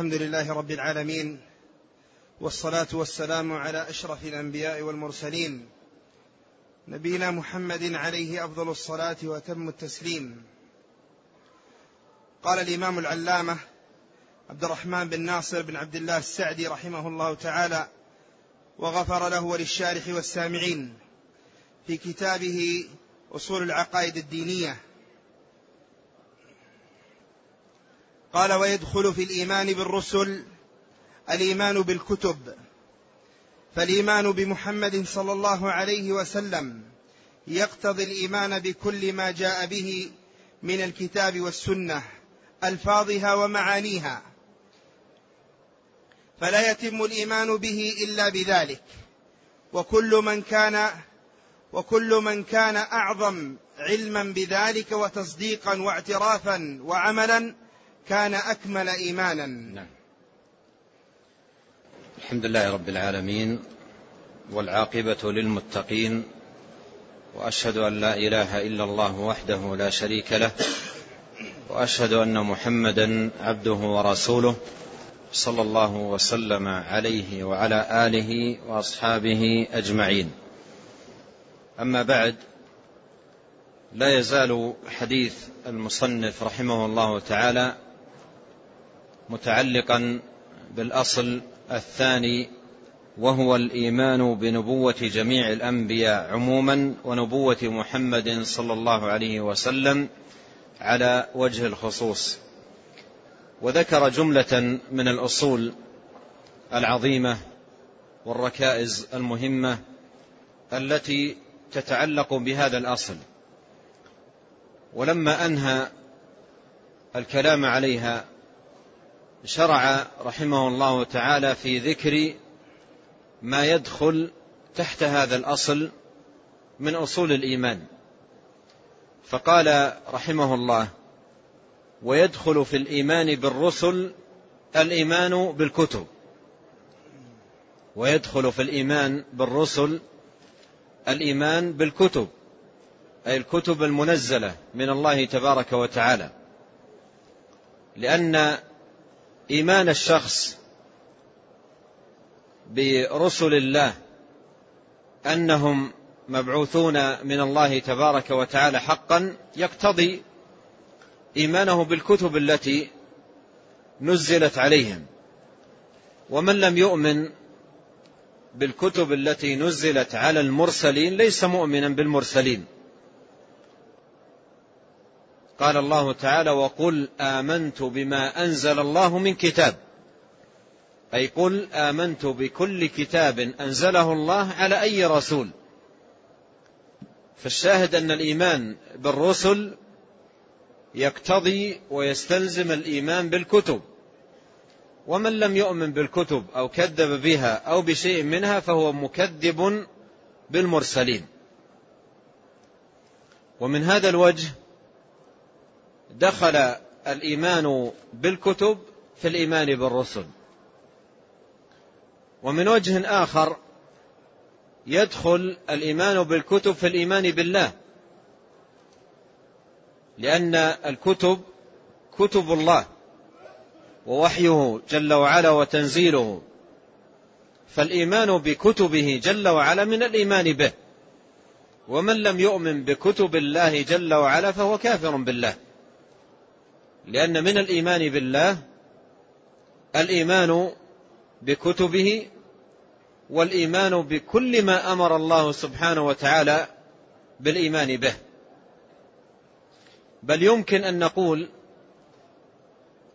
الحمد لله رب العالمين والصلاة والسلام على أشرف الأنبياء والمرسلين نبينا محمد عليه أفضل الصلاة وتم التسليم. قال الإمام العلامة عبد الرحمن بن ناصر بن عبد الله السعدي رحمه الله تعالى وغفر له وللشارح والسامعين في كتابه أصول العقائد الدينية. قال ويدخل في الإيمان بالرسل الإيمان بالكتب فالإيمان بمحمد صلى الله عليه وسلم يقتضي الإيمان بكل ما جاء به من الكتاب والسنة ألفاظها ومعانيها. فلا يتم الإيمان به إلا بذلك. وكل من كان وكل من كان أعظم علما بذلك وتصديقا واعترافا وعملا كان أكمل إيمانا. نعم. الحمد لله رب العالمين والعاقبة للمتقين وأشهد أن لا إله إلا الله وحده لا شريك له وأشهد أن محمدا عبده ورسوله صلى الله وسلم عليه وعلى آله وأصحابه أجمعين. أما بعد لا يزال حديث المصنف رحمه الله تعالى متعلقا بالأصل الثاني وهو الإيمان بنبوة جميع الأنبياء عموما ونبوة محمد صلى الله عليه وسلم على وجه الخصوص. وذكر جملة من الأصول العظيمة والركائز المهمة التي تتعلق بهذا الأصل. ولما أنهى الكلام عليها شرع رحمه الله تعالى في ذكر ما يدخل تحت هذا الأصل من أصول الإيمان. فقال رحمه الله ويدخل في الإيمان بالرسل الإيمان بالكتب. ويدخل في الإيمان بالرسل الإيمان بالكتب أي الكتب المنزلة من الله تبارك وتعالى. لأن إيمان الشخص برسل الله أنهم مبعوثون من الله تبارك وتعالى حقا يقتضي إيمانه بالكتب التي نزلت عليهم. ومن لم يؤمن بالكتب التي نزلت على المرسلين ليس مؤمنا بالمرسلين. قال الله تعالى وقل آمنت بما أنزل الله من كتاب. أي قل آمنت بكل كتاب أنزله الله على أي رسول. فالشاهد أن الإيمان بالرسل يقتضي ويستلزم الإيمان بالكتب. ومن لم يؤمن بالكتب أو كذب بها أو بشيء منها فهو مكذب بالمرسلين. ومن هذا الوجه دخل الإيمان بالكتب في الإيمان بالرسل. ومن وجه آخر يدخل الإيمان بالكتب في الإيمان بالله. لأن الكتب كتب الله ووحيه جل وعلا وتنزيله. فالإيمان بكتبه جل وعلا من الإيمان به. ومن لم يؤمن بكتب الله جل وعلا فهو كافر بالله. لأن من الإيمان بالله الإيمان بكتبه والإيمان بكل ما أمر الله سبحانه وتعالى بالإيمان به. بل يمكن أن نقول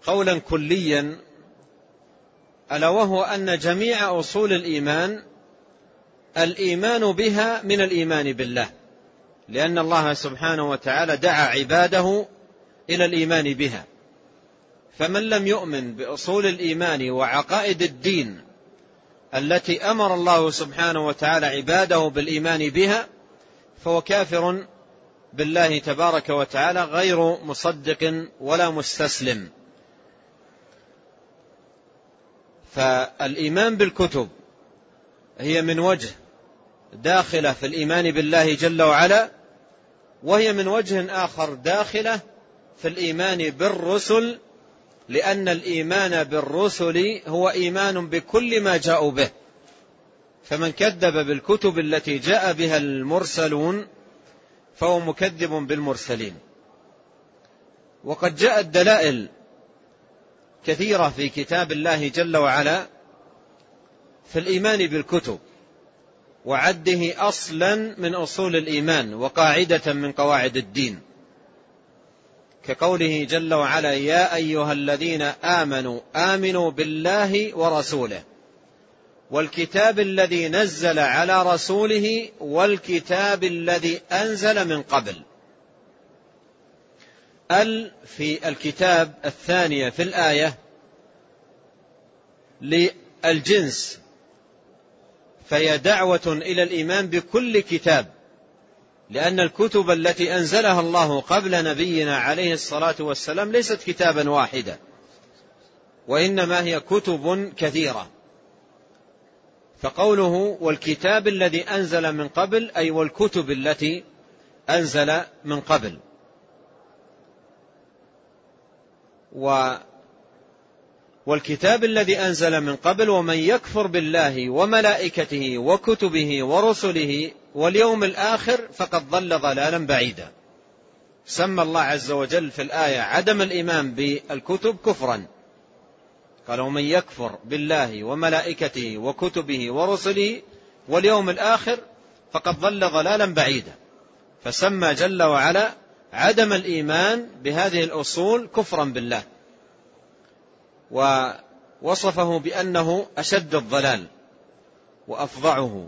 قولا كليا ألا وهو أن جميع أصول الإيمان الإيمان بها من الإيمان بالله. لأن الله سبحانه وتعالى دعا عباده إلى الإيمان بها. فمن لم يؤمن بأصول الإيمان وعقائد الدين التي أمر الله سبحانه وتعالى عباده بالإيمان بها فهو كافر بالله تبارك وتعالى غير مصدق ولا مستسلم. فالإيمان بالكتب هي من وجه داخلة في الإيمان بالله جل وعلا وهي من وجه آخر داخلة في الإيمان بالرسل لأن الإيمان بالرسل هو إيمان بكل ما جاءوا به. فمن كذب بالكتب التي جاء بها المرسلون فهو مكذب بالمرسلين. وقد جاءت دلائل كثيرة في كتاب الله جل وعلا في الإيمان بالكتب وعده أصلا من أصول الإيمان وقاعدة من قواعد الدين. كقوله جل وعلا يا أيها الذين آمنوا آمنوا بالله ورسوله والكتاب الذي نزل على رسوله والكتاب الذي أنزل من قبل. ال في الكتاب الثانية في الآية للجنس فهي دعوة إلى الإيمان بكل كتاب. لأن الكتب التي أنزلها الله قبل نبينا عليه الصلاة والسلام ليست كتابا واحدا وإنما هي كتب كثيرة. فقوله والكتاب الذي أنزل من قبل أي والكتب التي أنزل من قبل. والكتاب الذي أنزل من قبل ومن يكفر بالله وملائكته وكتبه ورسله واليوم الآخر فقد ضل ضلالا بعيدا. سمى الله عز وجل في الآية عدم الإيمان بالكتب كفرا. قال ومن يكفر بالله وملائكته وكتبه ورسله واليوم الآخر فقد ضل ضلالا بعيدا. فسمى جل وعلا عدم الإيمان بهذه الأصول كفرا بالله. ووصفه بأنه أشد الضلال وأفظعه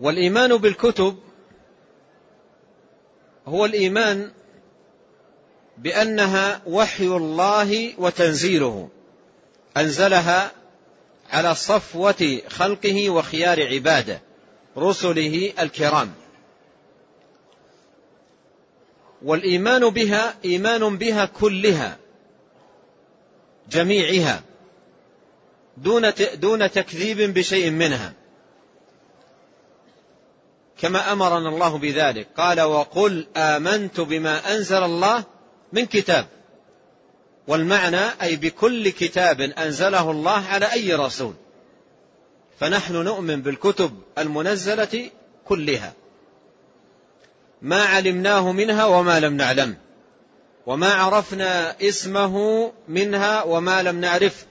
والإيمان بالكتب هو الإيمان بأنها وحي الله وتنزيله. أنزلها على صفوة خلقه وخيار عباده رسله الكرام. والإيمان بها إيمان بها كلها جميعها دون دون تكذيب بشيء منها. كما أمرنا الله بذلك. قال وقل آمنت بما أنزل الله من كتاب. والمعنى أي بكل كتاب أنزله الله على أي رسول. فنحن نؤمن بالكتب المنزلة كلها. ما علمناه منها وما لم نعلم. وما عرفنا اسمه منها وما لم نعرف.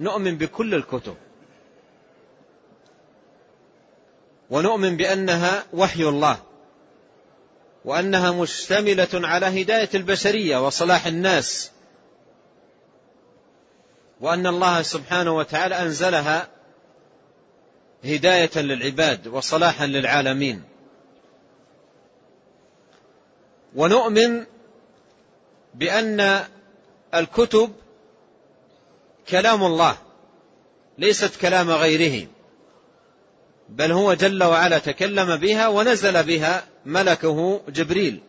نؤمن بكل الكتب. ونؤمن بأنها وحي الله. وأنها مشتملة على هداية البشرية وصلاح الناس. وأن الله سبحانه وتعالى أنزلها هداية للعباد وصلاحا للعالمين. ونؤمن بأن الكتب كلام الله ليست كلام غيره بل هو جل وعلا تكلم بها ونزل بها ملكه جبريل.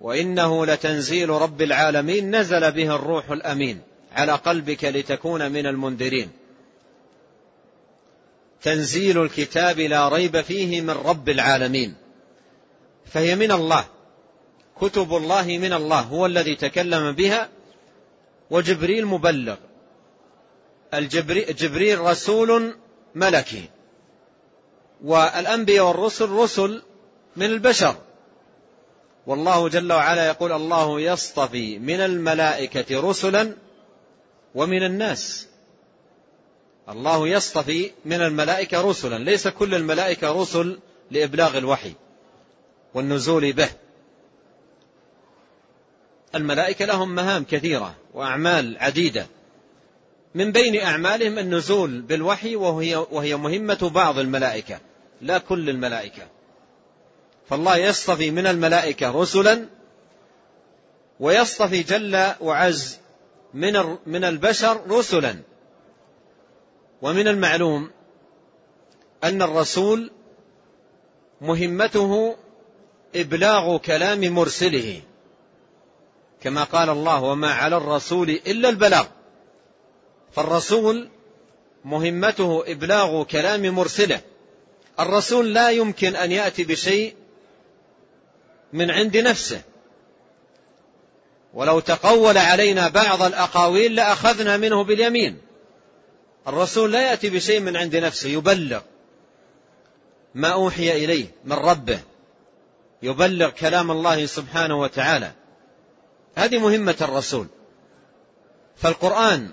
وإنه لتنزيل رب العالمين نزل به الروح الأمين على قلبك لتكون من المنذرين. تنزيل الكتاب لا ريب فيه من رب العالمين. فهي من الله. كتب الله من الله هو الذي تكلم بها وجبريل مبلغ. الجبريل رسول ملكي. والأنبياء والرسل رسل من البشر. والله جل وعلا يقول الله يصطفي من الملائكة رسلا ومن الناس. الله يصطفي من الملائكة رسلا ليس كل الملائكة رسل لإبلاغ الوحي. والنزول به. الملائكة لهم مهام كثيرة وأعمال عديدة. من بين أعمالهم النزول بالوحي وهي, وهي مهمة بعض الملائكة لا كل الملائكة. فالله يصطفي من الملائكة رسلا ويصطفي جل وعز من من البشر رسلا. ومن المعلوم أن الرسول مهمته إبلاغ كلام مرسله. كما قال الله وما على الرسول إلا البلاغ. فالرسول مهمته إبلاغ كلام مرسله. الرسول لا يمكن أن يأتي بشيء من عند نفسه. ولو تقول علينا بعض الأقاويل لأخذنا منه باليمين. الرسول لا يأتي بشيء من عند نفسه يبلغ ما أوحي إليه من ربه. يبلغ كلام الله سبحانه وتعالى. هذه مهمة الرسول. فالقرآن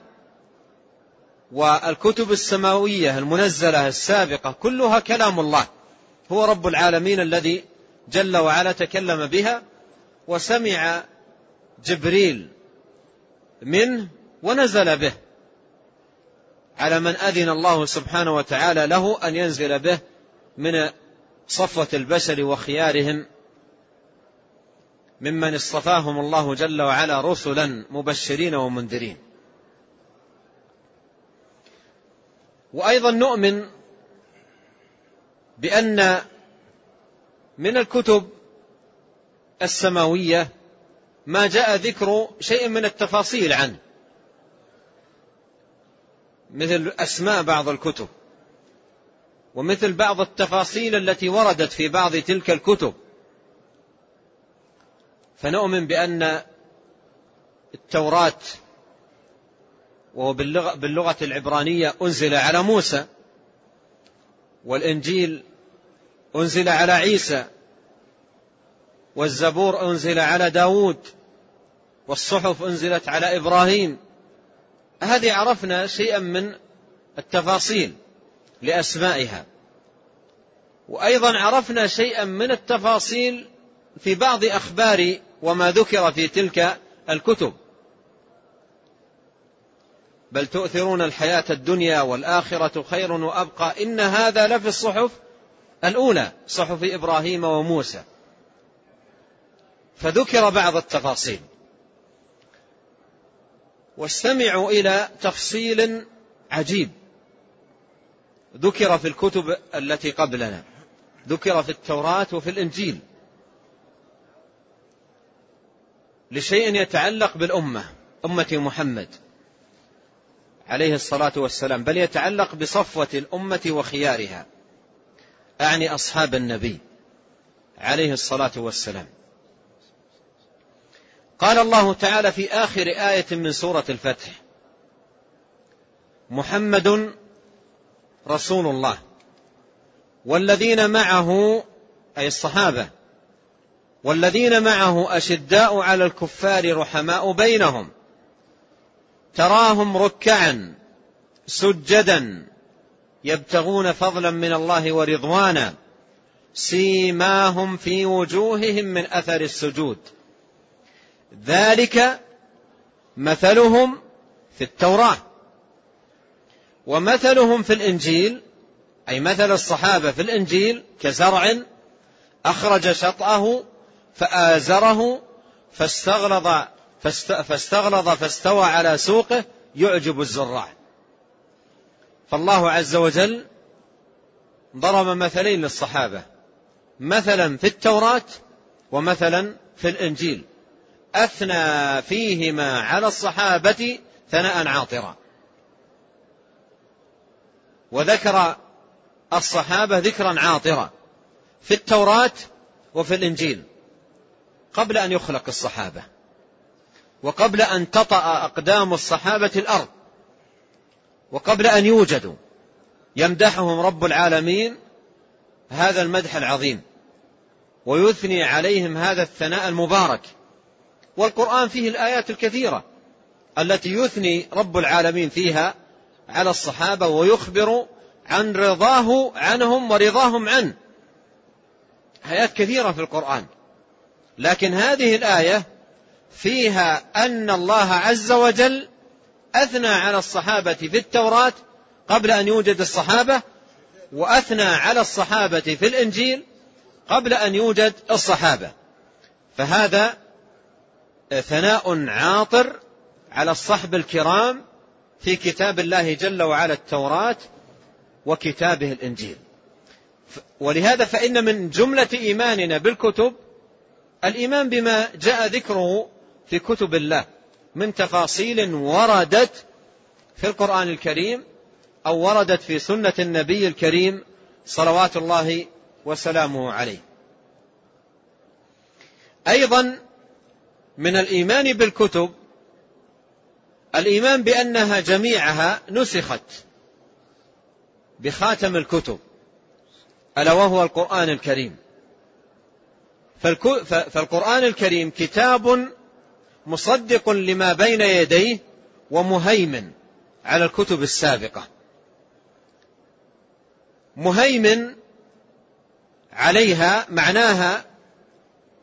والكتب السماوية المنزلة السابقة كلها كلام الله. هو رب العالمين الذي جل وعلا تكلم بها وسمع جبريل منه ونزل به. على من أذن الله سبحانه وتعالى له أن ينزل به من صفوة البشر وخيارهم ممن اصطفاهم الله جل وعلا رسلا مبشرين ومنذرين. وأيضا نؤمن بأن من الكتب السماوية ما جاء ذكر شيء من التفاصيل عنه مثل أسماء بعض الكتب ومثل بعض التفاصيل التي وردت في بعض تلك الكتب. فنؤمن بأن التوراة وهو باللغة, العبرانية أنزل على موسى والإنجيل أنزل على عيسى والزبور أنزل على داود والصحف أنزلت على إبراهيم. هذه عرفنا شيئا من التفاصيل لأسمائها. وأيضا عرفنا شيئا من التفاصيل في بعض أخبار وما ذكر في تلك الكتب. بل تؤثرون الحياة الدنيا والآخرة خير وأبقى. إن هذا لفي الصحف الأولى صحف إبراهيم وموسى. فذكر بعض التفاصيل. واستمعوا إلى تفصيل عجيب. ذكر في الكتب التي قبلنا. ذكر في التوراة وفي الإنجيل. لشيء يتعلق بالأمة أمة محمد عليه الصلاة والسلام بل يتعلق بصفوة الأمة وخيارها أعني أصحاب النبي عليه الصلاة والسلام. قال الله تعالى في آخر آية من سورة الفتح محمد رسول الله والذين معه أي الصحابة والذين معه أشداء على الكفار رحماء بينهم. تراهم ركعا سجدا يبتغون فضلا من الله ورضوانا سيماهم في وجوههم من أثر السجود. ذلك مثلهم في التوراة. ومثلهم في الإنجيل أي مثل الصحابة في الإنجيل كزرع أخرج شطأه فآزره فاستغلظ فاستغلظ فاستوى على سوقه يعجب الزراع. فالله عز وجل ضرب مثلين للصحابة. مثلا في التوراة ومثلا في الإنجيل. أثنى فيهما على الصحابة ثناء عاطرا. وذكر الصحابة ذكرا عاطرا في التوراة وفي الإنجيل. قبل أن يخلق الصحابة وقبل أن تطأ أقدام الصحابة الأرض وقبل أن يوجدوا يمدحهم رب العالمين هذا المدح العظيم ويثني عليهم هذا الثناء المبارك والقرآن فيه الآيات الكثيرة التي يثني رب العالمين فيها على الصحابة ويخبر عن رضاه عنهم ورضاهم عنه. آيات كثيرة في القرآن. لكن هذه الآية فيها أن الله عز وجل أثنى على الصحابة في التوراة قبل أن يوجد الصحابة وأثنى على الصحابة في الإنجيل قبل أن يوجد الصحابة. فهذا ثناء عاطر على الصحب الكرام في كتاب الله جل وعلا التوراة وكتابه الإنجيل. ولهذا فإن من جملة إيماننا بالكتب الإيمان بما جاء ذكره في كتب الله من تفاصيل وردت في القرآن الكريم أو وردت في سنة النبي الكريم صلوات الله وسلامه عليه. أيضا من الإيمان بالكتب الإيمان بأنها جميعها نسخت بخاتم الكتب ألا وهو القرآن الكريم فالقرآن الكريم كتاب مصدق لما بين يديه ومهيمن على الكتب السابقة. مهيمن عليها معناها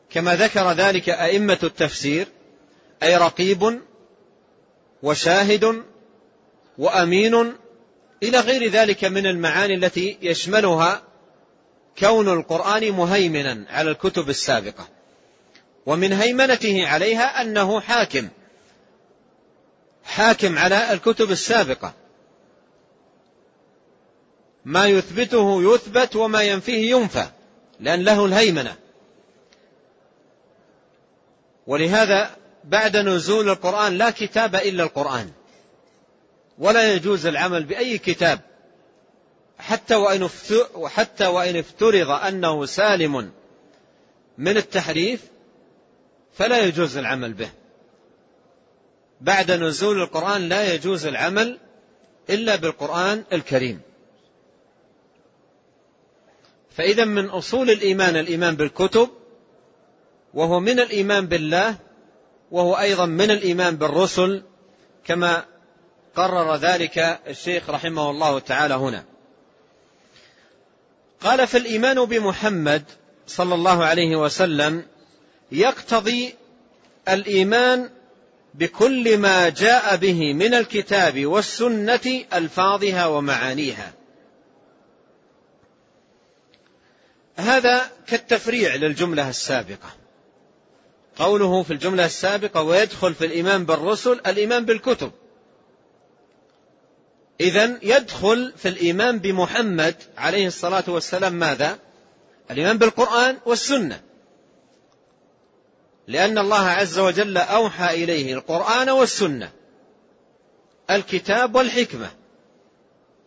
كما ذكر ذلك أئمة التفسير أي رقيب وشاهد وأمين إلى غير ذلك من المعاني التي يشملها كون القرآن مهيمنا على الكتب السابقة. ومن هيمنته عليها أنه حاكم. حاكم على الكتب السابقة. ما يثبته يثبت وما ينفيه ينفى لأن له الهيمنة. ولهذا بعد نزول القرآن لا كتاب إلا القرآن. ولا يجوز العمل بأي كتاب. حتى وإن حتى وإن افترض أنه سالم من التحريف فلا يجوز العمل به. بعد نزول القرآن لا يجوز العمل إلا بالقرآن الكريم. فإذا من أصول الإيمان الإيمان بالكتب وهو من الإيمان بالله وهو أيضا من الإيمان بالرسل كما قرر ذلك الشيخ رحمه الله تعالى هنا. قال فالإيمان بمحمد صلى الله عليه وسلم يقتضي الإيمان بكل ما جاء به من الكتاب والسنة ألفاظها ومعانيها. هذا كالتفريع للجملة السابقة. قوله في الجملة السابقة ويدخل في الإيمان بالرسل الإيمان بالكتب. إذا يدخل في الإيمان بمحمد عليه الصلاة والسلام ماذا؟ الإيمان بالقرآن والسنة. لأن الله عز وجل أوحى إليه القرآن والسنة. الكتاب والحكمة.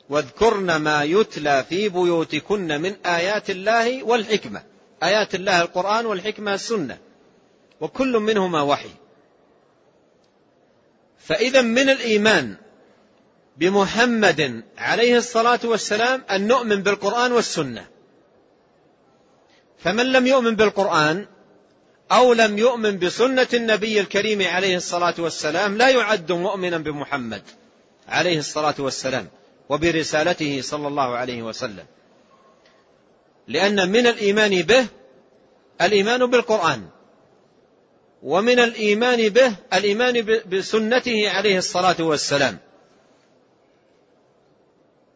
واذكرن ما يتلى في بيوتكن من آيات الله والحكمة. آيات الله القرآن والحكمة السنة. وكل منهما وحي. فإذا من الإيمان بمحمد عليه الصلاة والسلام أن نؤمن بالقرآن والسنة. فمن لم يؤمن بالقرآن أو لم يؤمن بسنة النبي الكريم عليه الصلاة والسلام لا يعد مؤمنا بمحمد عليه الصلاة والسلام وبرسالته صلى الله عليه وسلم. لأن من الإيمان به الإيمان بالقرآن ومن الإيمان به الإيمان بسنته عليه الصلاة والسلام.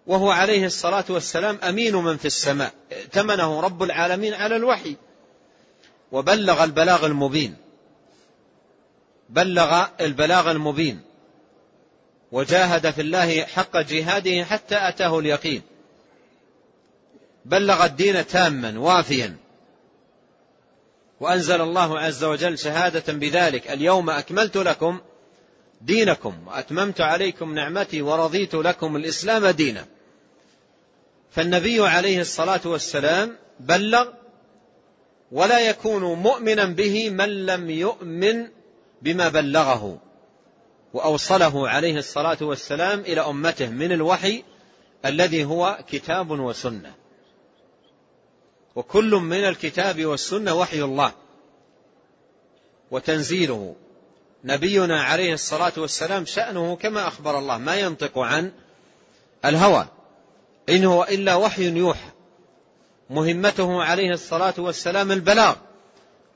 وهو عليه الصلاة والسلام أمين من في السماء. ائتمنه رب العالمين على الوحي. وبلغ البلاغ المبين. بلغ البلاغ المبين. وجاهد في الله حق جهاده حتى أتاه اليقين. بلغ الدين تاما وافيا. وأنزل الله عز وجل شهادة بذلك. اليوم أكملت لكم دينكم وأتممت عليكم نعمتي ورضيت لكم الإسلام دينا. فالنبي عليه الصلاة والسلام بلغ ولا يكون مؤمنا به من لم يؤمن بما بلغه وأوصله عليه الصلاة والسلام إلى أمته من الوحي الذي هو كتاب وسنة. وكل من الكتاب والسنة وحي الله وتنزيله. نبينا عليه الصلاة والسلام شأنه كما أخبر الله ما ينطق عن الهوى. إن هو إلا وحي يوحى. مهمته عليه الصلاة والسلام البلاغ.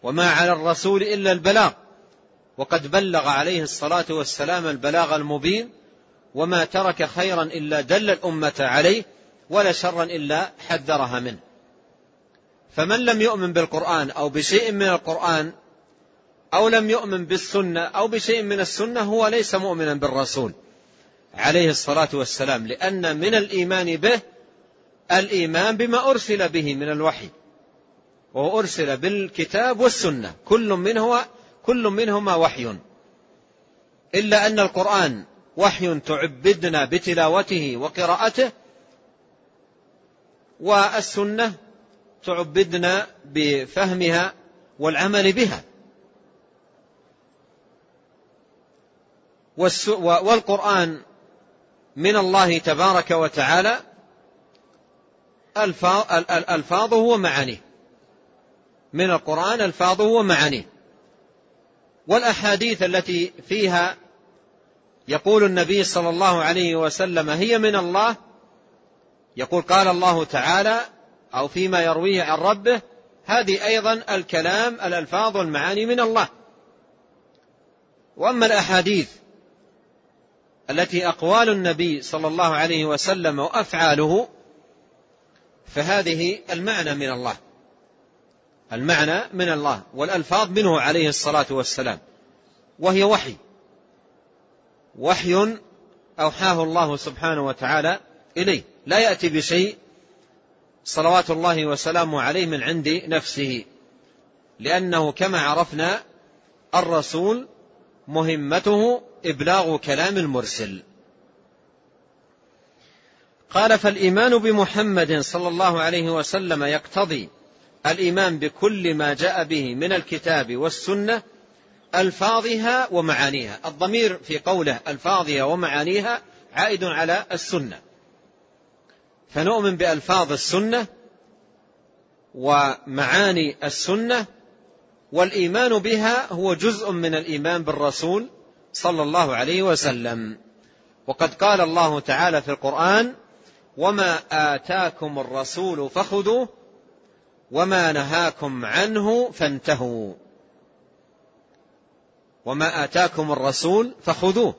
وما على الرسول إلا البلاغ. وقد بلغ عليه الصلاة والسلام البلاغ المبين. وما ترك خيرا إلا دل الأمة عليه ولا شرا إلا حذرها منه. فمن لم يؤمن بالقرآن أو بشيء من القرآن أو لم يؤمن بالسنة أو بشيء من السنة هو ليس مؤمنا بالرسول. عليه الصلاة والسلام لأن من الإيمان به الإيمان بما أرسل به من الوحي وهو أرسل بالكتاب والسنة كل منه كل منهما وحي. إلا أن القرآن وحي تعبدنا بتلاوته وقراءته والسنة تعبدنا بفهمها والعمل بها. والقرآن من الله تبارك وتعالى ألفاظه ومعانيه من القرآن ألفاظه ومعانيه والأحاديث التي فيها يقول النبي صلى الله عليه وسلم هي من الله يقول قال الله تعالى أو فيما يرويه عن ربه هذه أيضا الكلام الألفاظ والمعاني من الله. وأما الأحاديث التي أقوال النبي صلى الله عليه وسلم وأفعاله فهذه المعنى من الله. المعنى من الله والألفاظ منه عليه الصلاة والسلام. وهي وحي. وحي أوحاه الله سبحانه وتعالى إليه. لا يأتي بشيء صلوات الله وسلامه عليه من عند نفسه لأنه كما عرفنا الرسول مهمته إبلاغ كلام المرسل. قال فالإيمان بمحمد صلى الله عليه وسلم يقتضي الإيمان بكل ما جاء به من الكتاب والسنة ألفاظها ومعانيها. الضمير في قوله ألفاظها ومعانيها عائد على السنة. فنؤمن بألفاظ السنة ومعاني السنة والإيمان بها هو جزء من الإيمان بالرسول صلى الله عليه وسلم. وقد قال الله تعالى في القرآن وما آتاكم الرسول فخذوه وما نهاكم عنه فانتهوا. وما آتاكم الرسول فخذوه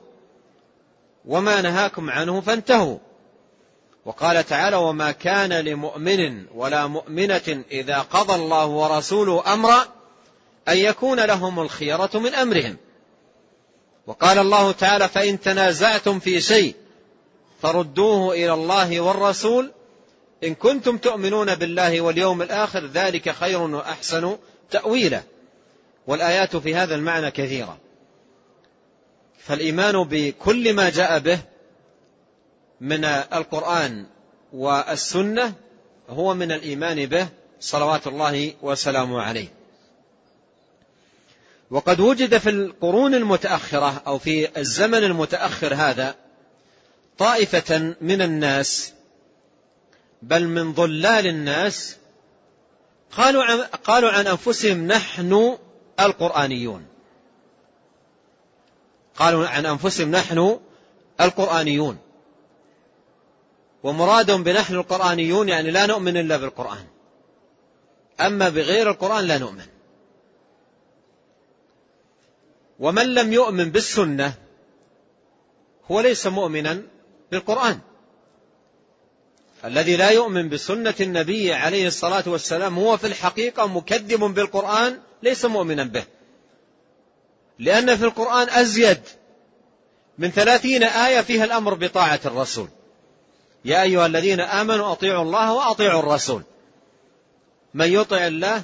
وما نهاكم عنه فانتهوا. وقال تعالى وما كان لمؤمن ولا مؤمنة إذا قضى الله ورسوله أمرا أن يكون لهم الخيرة من أمرهم. وقال الله تعالى فإن تنازعتم في شيء فردوه إلى الله والرسول. إن كنتم تؤمنون بالله واليوم الآخر ذلك خير وأحسن تأويلا. والآيات في هذا المعنى كثيرة. فالإيمان بكل ما جاء به من القرآن والسنة هو من الإيمان به صلوات الله وسلامه عليه. وقد وجد في القرون المتأخرة أو في الزمن المتأخر هذا طائفة من الناس بل من ضلال الناس قالوا عن, قالوا عن أنفسهم نحن القرآنيون. قالوا عن أنفسهم نحن القرآنيون. ومرادهم بنحن القرآنيون يعني لا نؤمن إلا بالقرآن. أما بغير القرآن لا نؤمن. ومن لم يؤمن بالسنة هو ليس مؤمنا بالقرآن. الذي لا يؤمن بسنة النبي عليه الصلاة والسلام هو في الحقيقة مكذب بالقرآن ليس مؤمنا به. لأن في القرآن أزيد من ثلاثين آية فيها الأمر بطاعة الرسول. يا أيها الذين آمنوا أطيعوا الله وأطيعوا الرسول. من يطع الله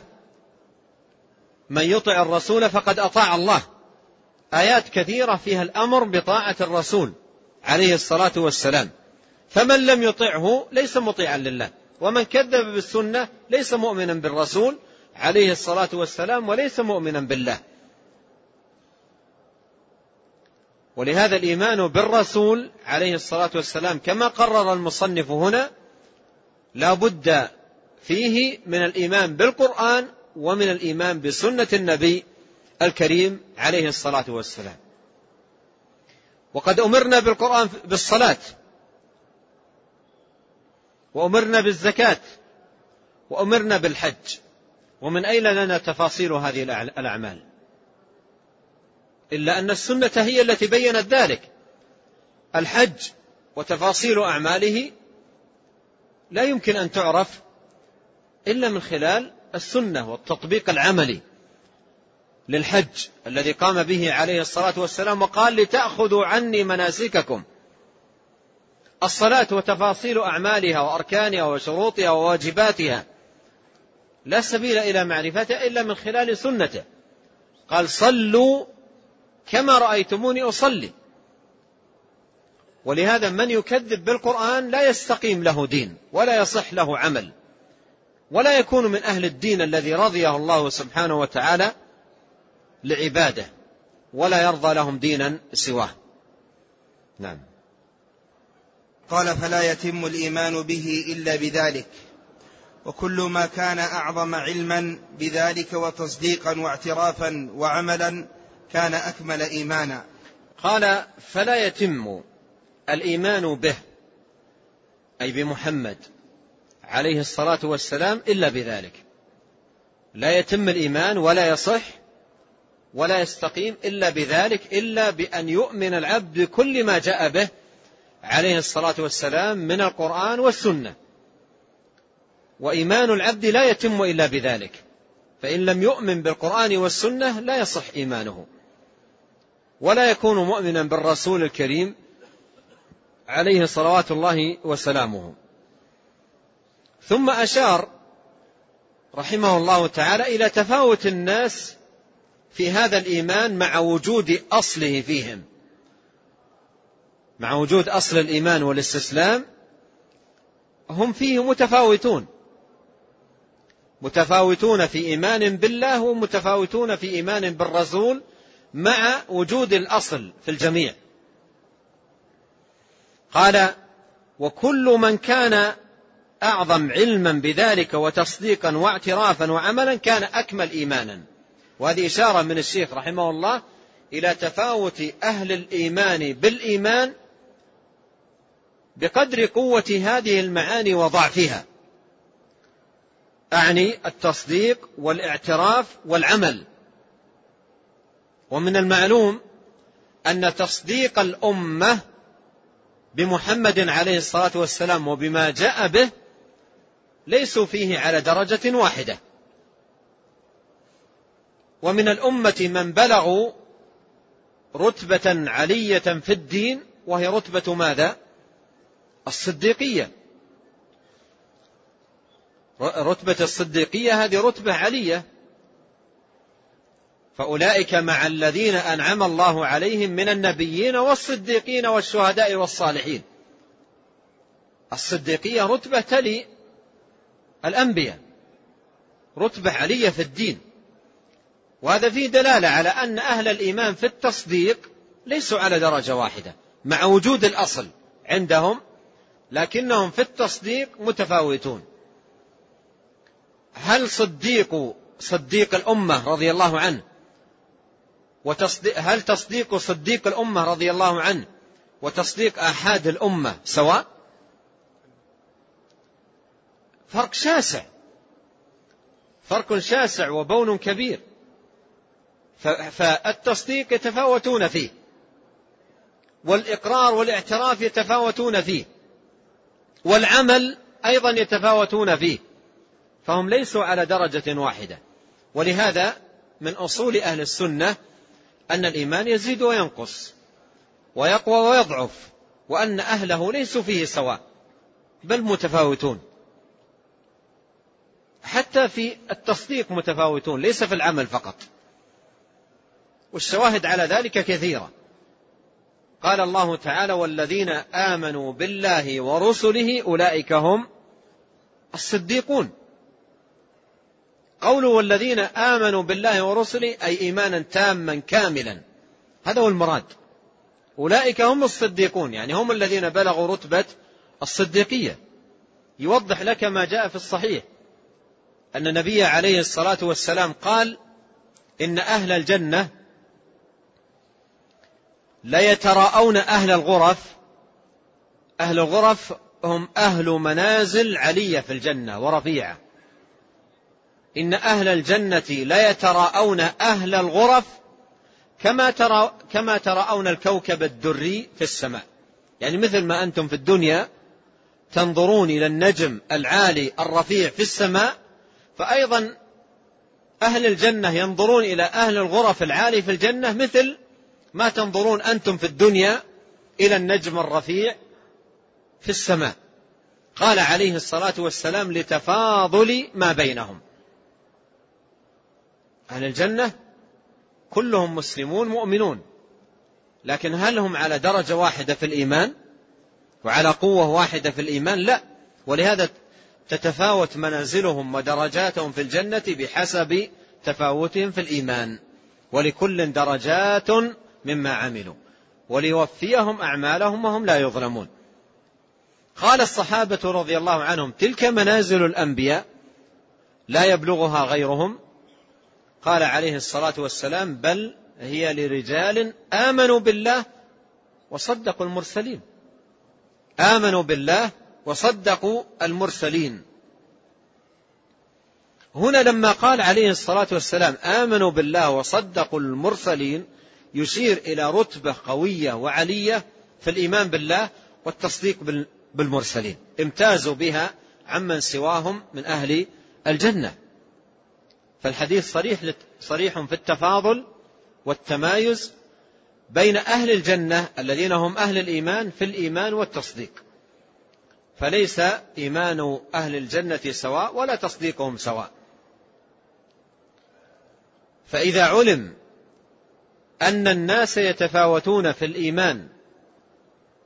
من يطع الرسول فقد أطاع الله. آيات كثيرة فيها الأمر بطاعة الرسول عليه الصلاة والسلام. فمن لم يطعه ليس مطيعا لله. ومن كذب بالسنة ليس مؤمنا بالرسول عليه الصلاة والسلام وليس مؤمنا بالله. ولهذا الإيمان بالرسول عليه الصلاة والسلام كما قرر المصنف هنا لا بد فيه من الإيمان بالقرآن ومن الإيمان بسنة النبي الكريم عليه الصلاة والسلام. وقد أمرنا بالقرآن بالصلاة. وأمرنا بالزكاة. وأمرنا بالحج. ومن أين لنا تفاصيل هذه الأعمال؟ إلا أن السنة هي التي بينت ذلك. الحج وتفاصيل أعماله لا يمكن أن تعرف إلا من خلال السنة والتطبيق العملي. للحج الذي قام به عليه الصلاة والسلام وقال لتأخذوا عني مناسككم. الصلاة وتفاصيل أعمالها وأركانها وشروطها وواجباتها. لا سبيل إلى معرفتها إلا من خلال سنته. قال صلوا كما رأيتموني أصلي. ولهذا من يكذب بالقرآن لا يستقيم له دين ولا يصح له عمل. ولا يكون من أهل الدين الذي رضيه الله سبحانه وتعالى لعباده ولا يرضى لهم دينا سواه. نعم. قال فلا يتم الإيمان به إلا بذلك وكل ما كان أعظم علما بذلك وتصديقا واعترافا وعملا كان أكمل إيمانا. قال فلا يتم الإيمان به أي بمحمد عليه الصلاة والسلام إلا بذلك. لا يتم الإيمان ولا يصح ولا يستقيم إلا بذلك إلا بأن يؤمن العبد بكل ما جاء به عليه الصلاة والسلام من القرآن والسنة. وإيمان العبد لا يتم إلا بذلك فإن لم يؤمن بالقرآن والسنة لا يصح إيمانه. ولا يكون مؤمنا بالرسول الكريم عليه صلوات الله وسلامه. ثم أشار رحمه الله تعالى إلى تفاوت الناس في هذا الإيمان مع وجود أصله فيهم. مع وجود أصل الإيمان والاستسلام هم فيه متفاوتون. متفاوتون في إيمان بالله ومتفاوتون في إيمان بالرسول مع وجود الأصل في الجميع. قال وكل من كان أعظم علما بذلك وتصديقا واعترافا وعملا كان أكمل إيمانا. وهذه إشارة من الشيخ رحمه الله إلى تفاوت أهل الإيمان بالإيمان بقدر قوة هذه المعاني وضعفها. أعني التصديق والاعتراف والعمل. ومن المعلوم أن تصديق الأمة بمحمد عليه الصلاة والسلام وبما جاء به ليسوا فيه على درجة واحدة. ومن الأمة من بلغوا رتبة علية في الدين وهي رتبة ماذا؟ الصديقية. رتبة الصديقية هذه رتبة علية. فأولئك مع الذين أنعم الله عليهم من النبيين والصديقين والشهداء والصالحين. الصديقية رتبة تلي الأنبياء رتبة علية في الدين. وهذا فيه دلالة على أن أهل الإيمان في التصديق ليسوا على درجة واحدة مع وجود الأصل عندهم لكنهم في التصديق متفاوتون. هل صديق صديق الأمة رضي الله عنه وتصديق هل تصديق صديق الأمة رضي الله عنه وتصديق آحاد الأمة سواء؟ فرق شاسع. فرق شاسع وبون كبير. فالتصديق يتفاوتون فيه. والإقرار والاعتراف يتفاوتون فيه. والعمل أيضا يتفاوتون فيه. فهم ليسوا على درجة واحدة. ولهذا من أصول أهل السنة أن الإيمان يزيد وينقص ويقوى ويضعف وأن أهله ليسوا فيه سواء بل متفاوتون. حتى في التصديق متفاوتون ليس في العمل فقط. والشواهد على ذلك كثيرة. قال الله تعالى والذين آمنوا بالله ورسله أولئك هم الصديقون. قوله والذين آمنوا بالله ورسله أي إيمانا تاما كاملا. هذا هو المراد. أولئك هم الصديقون يعني هم الذين بلغوا رتبة الصديقية. يوضح لك ما جاء في الصحيح. أن النبي عليه الصلاة والسلام قال إن أهل الجنة ليتراءون أهل الغرف. أهل الغرف هم أهل منازل علية في الجنة ورفيعة. إن أهل الجنة ليتراءون أهل الغرف كما ترى كما تراءون الكوكب الدري في السماء. يعني مثل ما أنتم في الدنيا تنظرون إلى النجم العالي الرفيع في السماء فأيضا أهل الجنة ينظرون إلى أهل الغرف العالي في الجنة مثل ما تنظرون أنتم في الدنيا إلى النجم الرفيع في السماء. قال عليه الصلاة والسلام لتفاضل ما بينهم. أهل الجنة كلهم مسلمون مؤمنون لكن هل هم على درجة واحدة في الإيمان؟ وعلى قوة واحدة في الإيمان؟ لا. ولهذا تتفاوت منازلهم ودرجاتهم في الجنة بحسب تفاوتهم في الإيمان. ولكل درجات مما عملوا وليوفيهم أعمالهم وهم لا يظلمون. قال الصحابة رضي الله عنهم تلك منازل الأنبياء لا يبلغها غيرهم. قال عليه الصلاة والسلام بل هي لرجال آمنوا بالله وصدقوا المرسلين. آمنوا بالله وصدقوا المرسلين. هنا لما قال عليه الصلاة والسلام آمنوا بالله وصدقوا المرسلين يشير إلى رتبة قوية وعلية في الإيمان بالله والتصديق بالمرسلين. امتازوا بها عمن سواهم من أهل الجنة. فالحديث صريح صريح في التفاضل والتمايز بين أهل الجنة الذين هم أهل الإيمان في الإيمان والتصديق. فليس إيمان أهل الجنة سواء ولا تصديقهم سواء. فإذا علم أن الناس يتفاوتون في الإيمان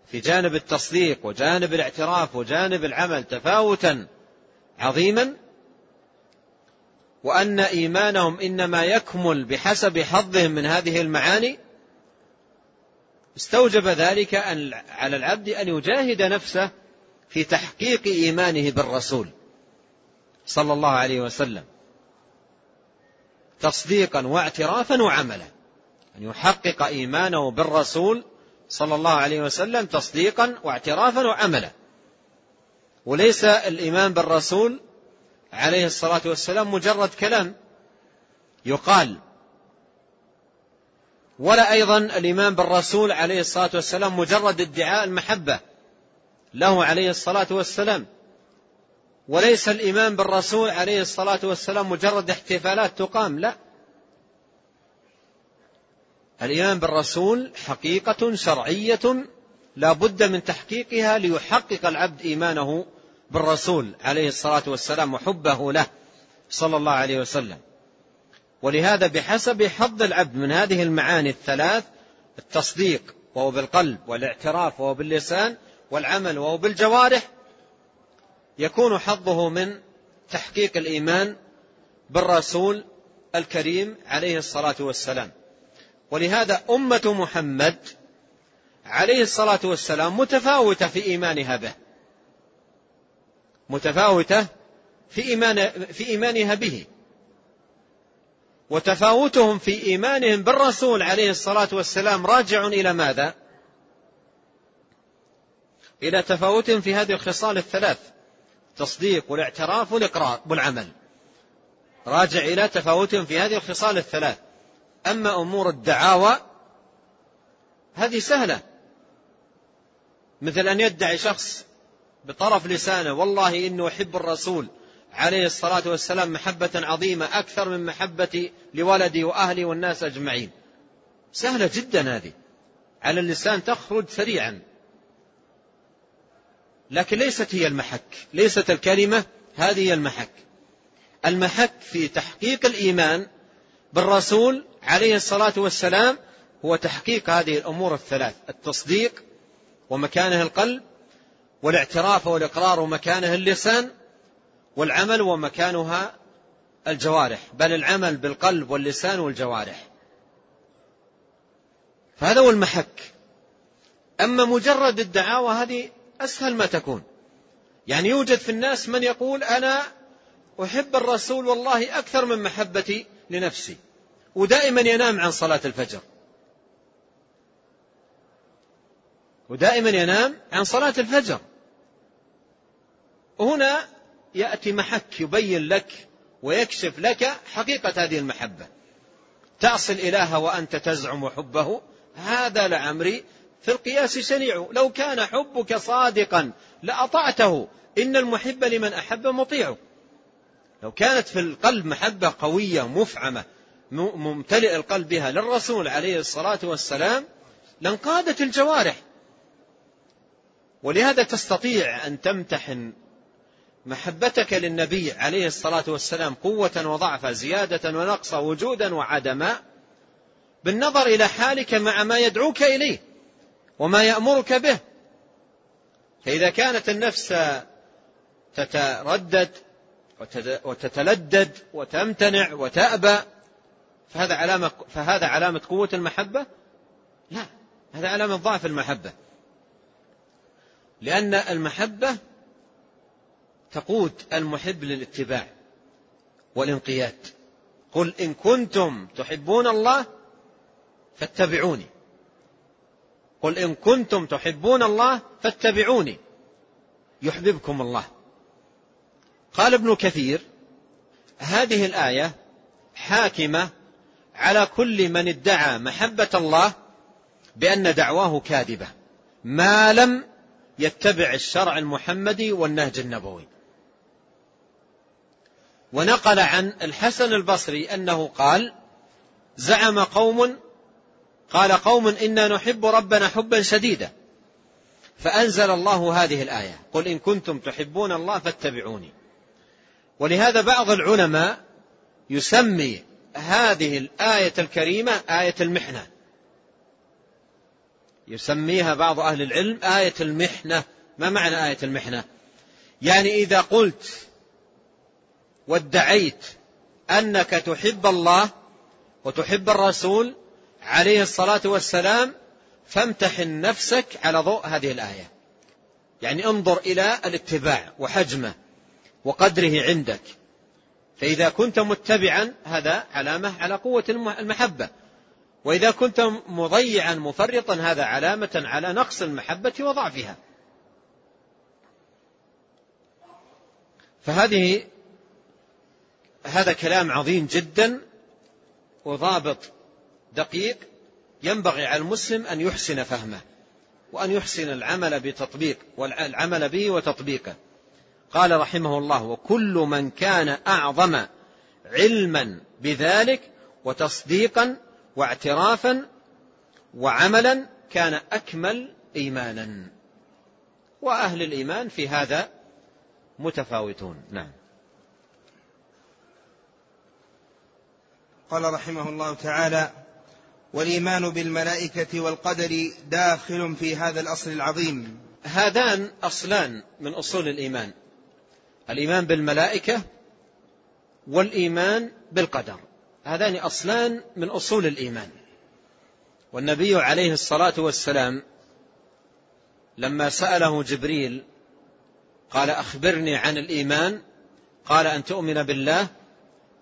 في جانب التصديق وجانب الاعتراف وجانب العمل تفاوتا عظيما وأن إيمانهم إنما يكمل بحسب حظهم من هذه المعاني. استوجب ذلك أن على العبد أن يجاهد نفسه في تحقيق إيمانه بالرسول صلى الله عليه وسلم تصديقا واعترافا وعملا. أن يحقق إيمانه بالرسول صلى الله عليه وسلم تصديقا واعترافا وعملا. وليس الإيمان بالرسول عليه الصلاة والسلام مجرد كلام. يقال ولا أيضا الإيمان بالرسول عليه الصلاة والسلام مجرد ادعاء المحبة له عليه الصلاة والسلام. وليس الإيمان بالرسول عليه الصلاة والسلام مجرد احتفالات تقام لا. الإيمان بالرسول حقيقة شرعية لا بد من تحقيقها ليحقق العبد إيمانه بالرسول عليه الصلاة والسلام وحبه له صلى الله عليه وسلم. ولهذا بحسب حظ العبد من هذه المعاني الثلاث التصديق وهو بالقلب والاعتراف وهو باللسان والعمل وهو بالجوارح يكون حظه من تحقيق الإيمان بالرسول الكريم عليه الصلاة والسلام. ولهذا أمة محمد عليه الصلاة والسلام متفاوتة في إيمانها به. متفاوتة في, إيمان في إيمانها به. وتفاوتهم في إيمانهم بالرسول عليه الصلاة والسلام راجع إلى ماذا؟ إلى تفاوتهم في هذه الخصال الثلاث تصديق والاعتراف والإقرار والعمل. راجع إلى تفاوتهم في هذه الخصال الثلاث. أما أمور الدعاوى هذه سهلة. مثل أن يدعي شخص بطرف لسانه والله إنه أحب الرسول عليه الصلاة والسلام محبة عظيمة أكثر من محبتي لولدي وأهلي والناس أجمعين. سهلة جدا هذه. على اللسان تخرج سريعا. لكن ليست هي المحك. ليست الكلمة هذه هي المحك. المحك في تحقيق الإيمان بالرسول عليه الصلاة والسلام هو تحقيق هذه الأمور الثلاث التصديق ومكانه القلب والاعتراف والإقرار ومكانه اللسان والعمل ومكانها الجوارح بل العمل بالقلب واللسان والجوارح. فهذا هو المحك. أما مجرد الدعاوى هذه أسهل ما تكون. يعني يوجد في الناس من يقول أنا أحب الرسول والله أكثر من محبتي لنفسي. ودائما ينام عن صلاة الفجر. ودائما ينام عن صلاة الفجر. وهنا يأتي محك يبين لك ويكشف لك حقيقة هذه المحبة. تعصي الإله وأنت تزعم حبه. هذا لعمري في القياس شنيع. لو كان حبك صادقا لأطعته. إن المحب لمن أحب مطيع. لو كانت في القلب محبة قوية مفعمة ممتلئ القلب بها للرسول عليه الصلاة والسلام لانقادت الجوارح. ولهذا تستطيع أن تمتحن محبتك للنبي عليه الصلاة والسلام قوة وضعفا زيادة ونقصا وجودا وعدما بالنظر إلى حالك مع ما يدعوك إليه وما يأمرك به. فإذا كانت النفس تتردد وتتلدد وتمتنع وتأبى. فهذا علامة فهذا علامة قوة المحبة؟ لا هذا علامة ضعف المحبة. لأن المحبة تقود المحب للاتباع والانقياد. قل إن كنتم تحبون الله فاتبعوني. قل إن كنتم تحبون الله فاتبعوني. يحببكم الله. قال ابن كثير هذه الآية حاكمة على كل من ادعى محبة الله بأن دعواه كاذبة ما لم يتبع الشرع المحمدي والنهج النبوي. ونقل عن الحسن البصري أنه قال زعم قوم قال قوم إنا نحب ربنا حبا شديدا فأنزل الله هذه الآية قل إن كنتم تحبون الله فاتبعوني ولهذا بعض العلماء يسمي هذه الآية الكريمة آية المحنة. يسميها بعض أهل العلم آية المحنة. ما معنى آية المحنة؟ يعني إذا قلت وادعيت أنك تحب الله وتحب الرسول عليه الصلاة والسلام فامتحن نفسك على ضوء هذه الآية. يعني انظر إلى الاتباع وحجمه. وقدره عندك. فإذا كنت متبعا هذا علامة على قوة المحبة. وإذا كنت مضيعا مفرطا هذا علامة على نقص المحبة وضعفها. فهذه هذا كلام عظيم جدا وضابط دقيق ينبغي على المسلم أن يحسن فهمه وأن يحسن العمل بتطبيق والعمل به وتطبيقه. قال رحمه الله وكل من كان أعظم علما بذلك وتصديقا واعترافا وعملا كان أكمل إيمانا. وأهل الإيمان في هذا متفاوتون. نعم. قال رحمه الله تعالى والإيمان بالملائكة والقدر داخل في هذا الأصل العظيم. هذان أصلان من أصول الإيمان. الإيمان بالملائكة والإيمان بالقدر. هذان أصلان من أصول الإيمان. والنبي عليه الصلاة والسلام لما سأله جبريل قال أخبرني عن الإيمان قال أن تؤمن بالله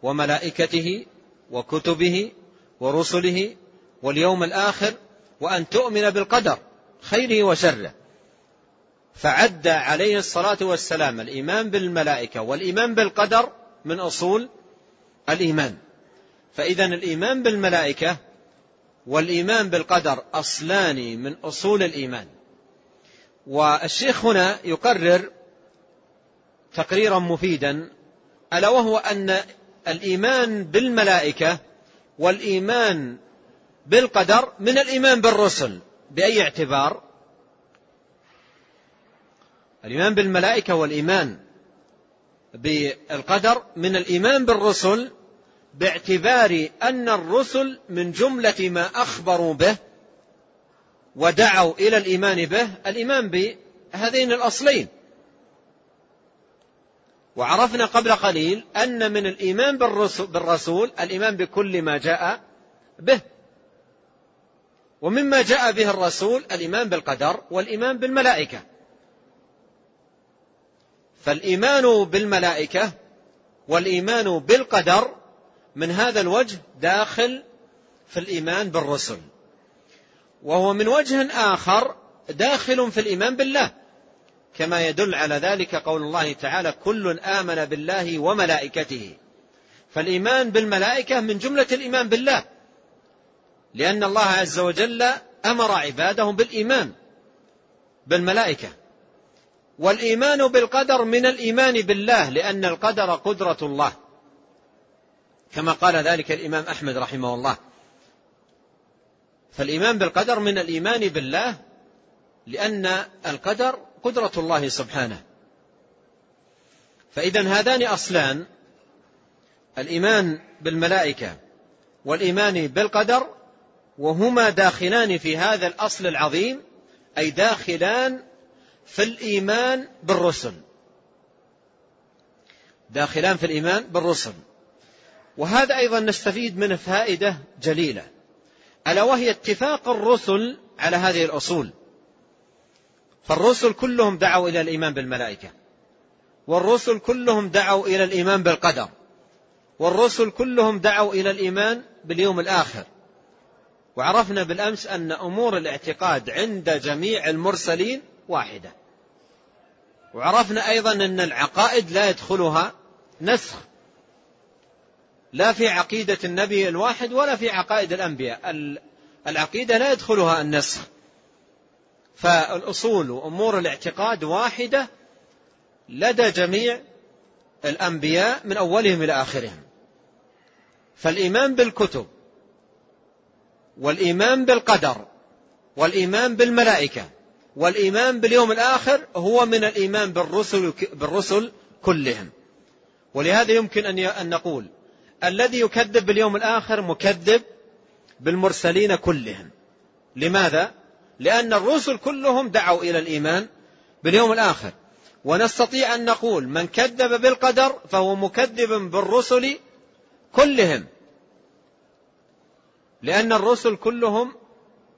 وملائكته وكتبه ورسله واليوم الآخر وأن تؤمن بالقدر خيره وشره. فعد عليه الصلاة والسلام الإيمان بالملائكة والإيمان بالقدر من أصول الإيمان. فإذا الإيمان بالملائكة والإيمان بالقدر أصلان من أصول الإيمان. والشيخ هنا يقرر تقريرا مفيدا ألا وهو أن الإيمان بالملائكة والإيمان بالقدر من الإيمان بالرسل بأي اعتبار؟ الإيمان بالملائكة والإيمان بالقدر من الإيمان بالرسل باعتبار أن الرسل من جملة ما أخبروا به ودعوا إلى الإيمان به الإيمان بهذين الأصلين. وعرفنا قبل قليل أن من الإيمان بالرسول الإيمان بكل ما جاء به. ومما جاء به الرسول الإيمان بالقدر والإيمان بالملائكة. فالإيمان بالملائكة والإيمان بالقدر من هذا الوجه داخل في الإيمان بالرسل. وهو من وجه آخر داخل في الإيمان بالله. كما يدل على ذلك قول الله تعالى كل آمن بالله وملائكته فالإيمان بالملائكة من جملة الإيمان بالله. لأن الله عز وجل أمر عباده بالإيمان بالملائكة. والإيمان بالقدر من الإيمان بالله لأن القدر قدرة الله. كما قال ذلك الإمام أحمد رحمه الله. فالإيمان بالقدر من الإيمان بالله لأن القدر قدرة الله سبحانه. فإذا هذان أصلان الإيمان بالملائكة والإيمان بالقدر وهما داخلان في هذا الأصل العظيم أي داخلان في الإيمان بالرسل. داخلان في الإيمان بالرسل. وهذا أيضا نستفيد منه فائدة جليلة. ألا وهي اتفاق الرسل على هذه الأصول. فالرسل كلهم دعوا إلى الإيمان بالملائكة. والرسل كلهم دعوا إلى الإيمان بالقدر. والرسل كلهم دعوا إلى الإيمان باليوم الآخر. وعرفنا بالأمس أن أمور الاعتقاد عند جميع المرسلين واحدة. وعرفنا أيضا أن العقائد لا يدخلها نسخ. لا في عقيدة النبي الواحد ولا في عقائد الأنبياء. العقيدة لا يدخلها النسخ. فالأصول وأمور الاعتقاد واحدة لدى جميع الأنبياء من أولهم إلى آخرهم. فالإيمان بالكتب والإيمان بالقدر والإيمان بالملائكة والإيمان باليوم الآخر هو من الإيمان بالرسل, بالرسل كلهم. ولهذا يمكن أن نقول الذي يكذب باليوم الآخر مكذب بالمرسلين كلهم. لماذا؟ لأن الرسل كلهم دعوا إلى الإيمان باليوم الآخر. ونستطيع أن نقول من كذب بالقدر فهو مكذب بالرسل كلهم. لأن الرسل كلهم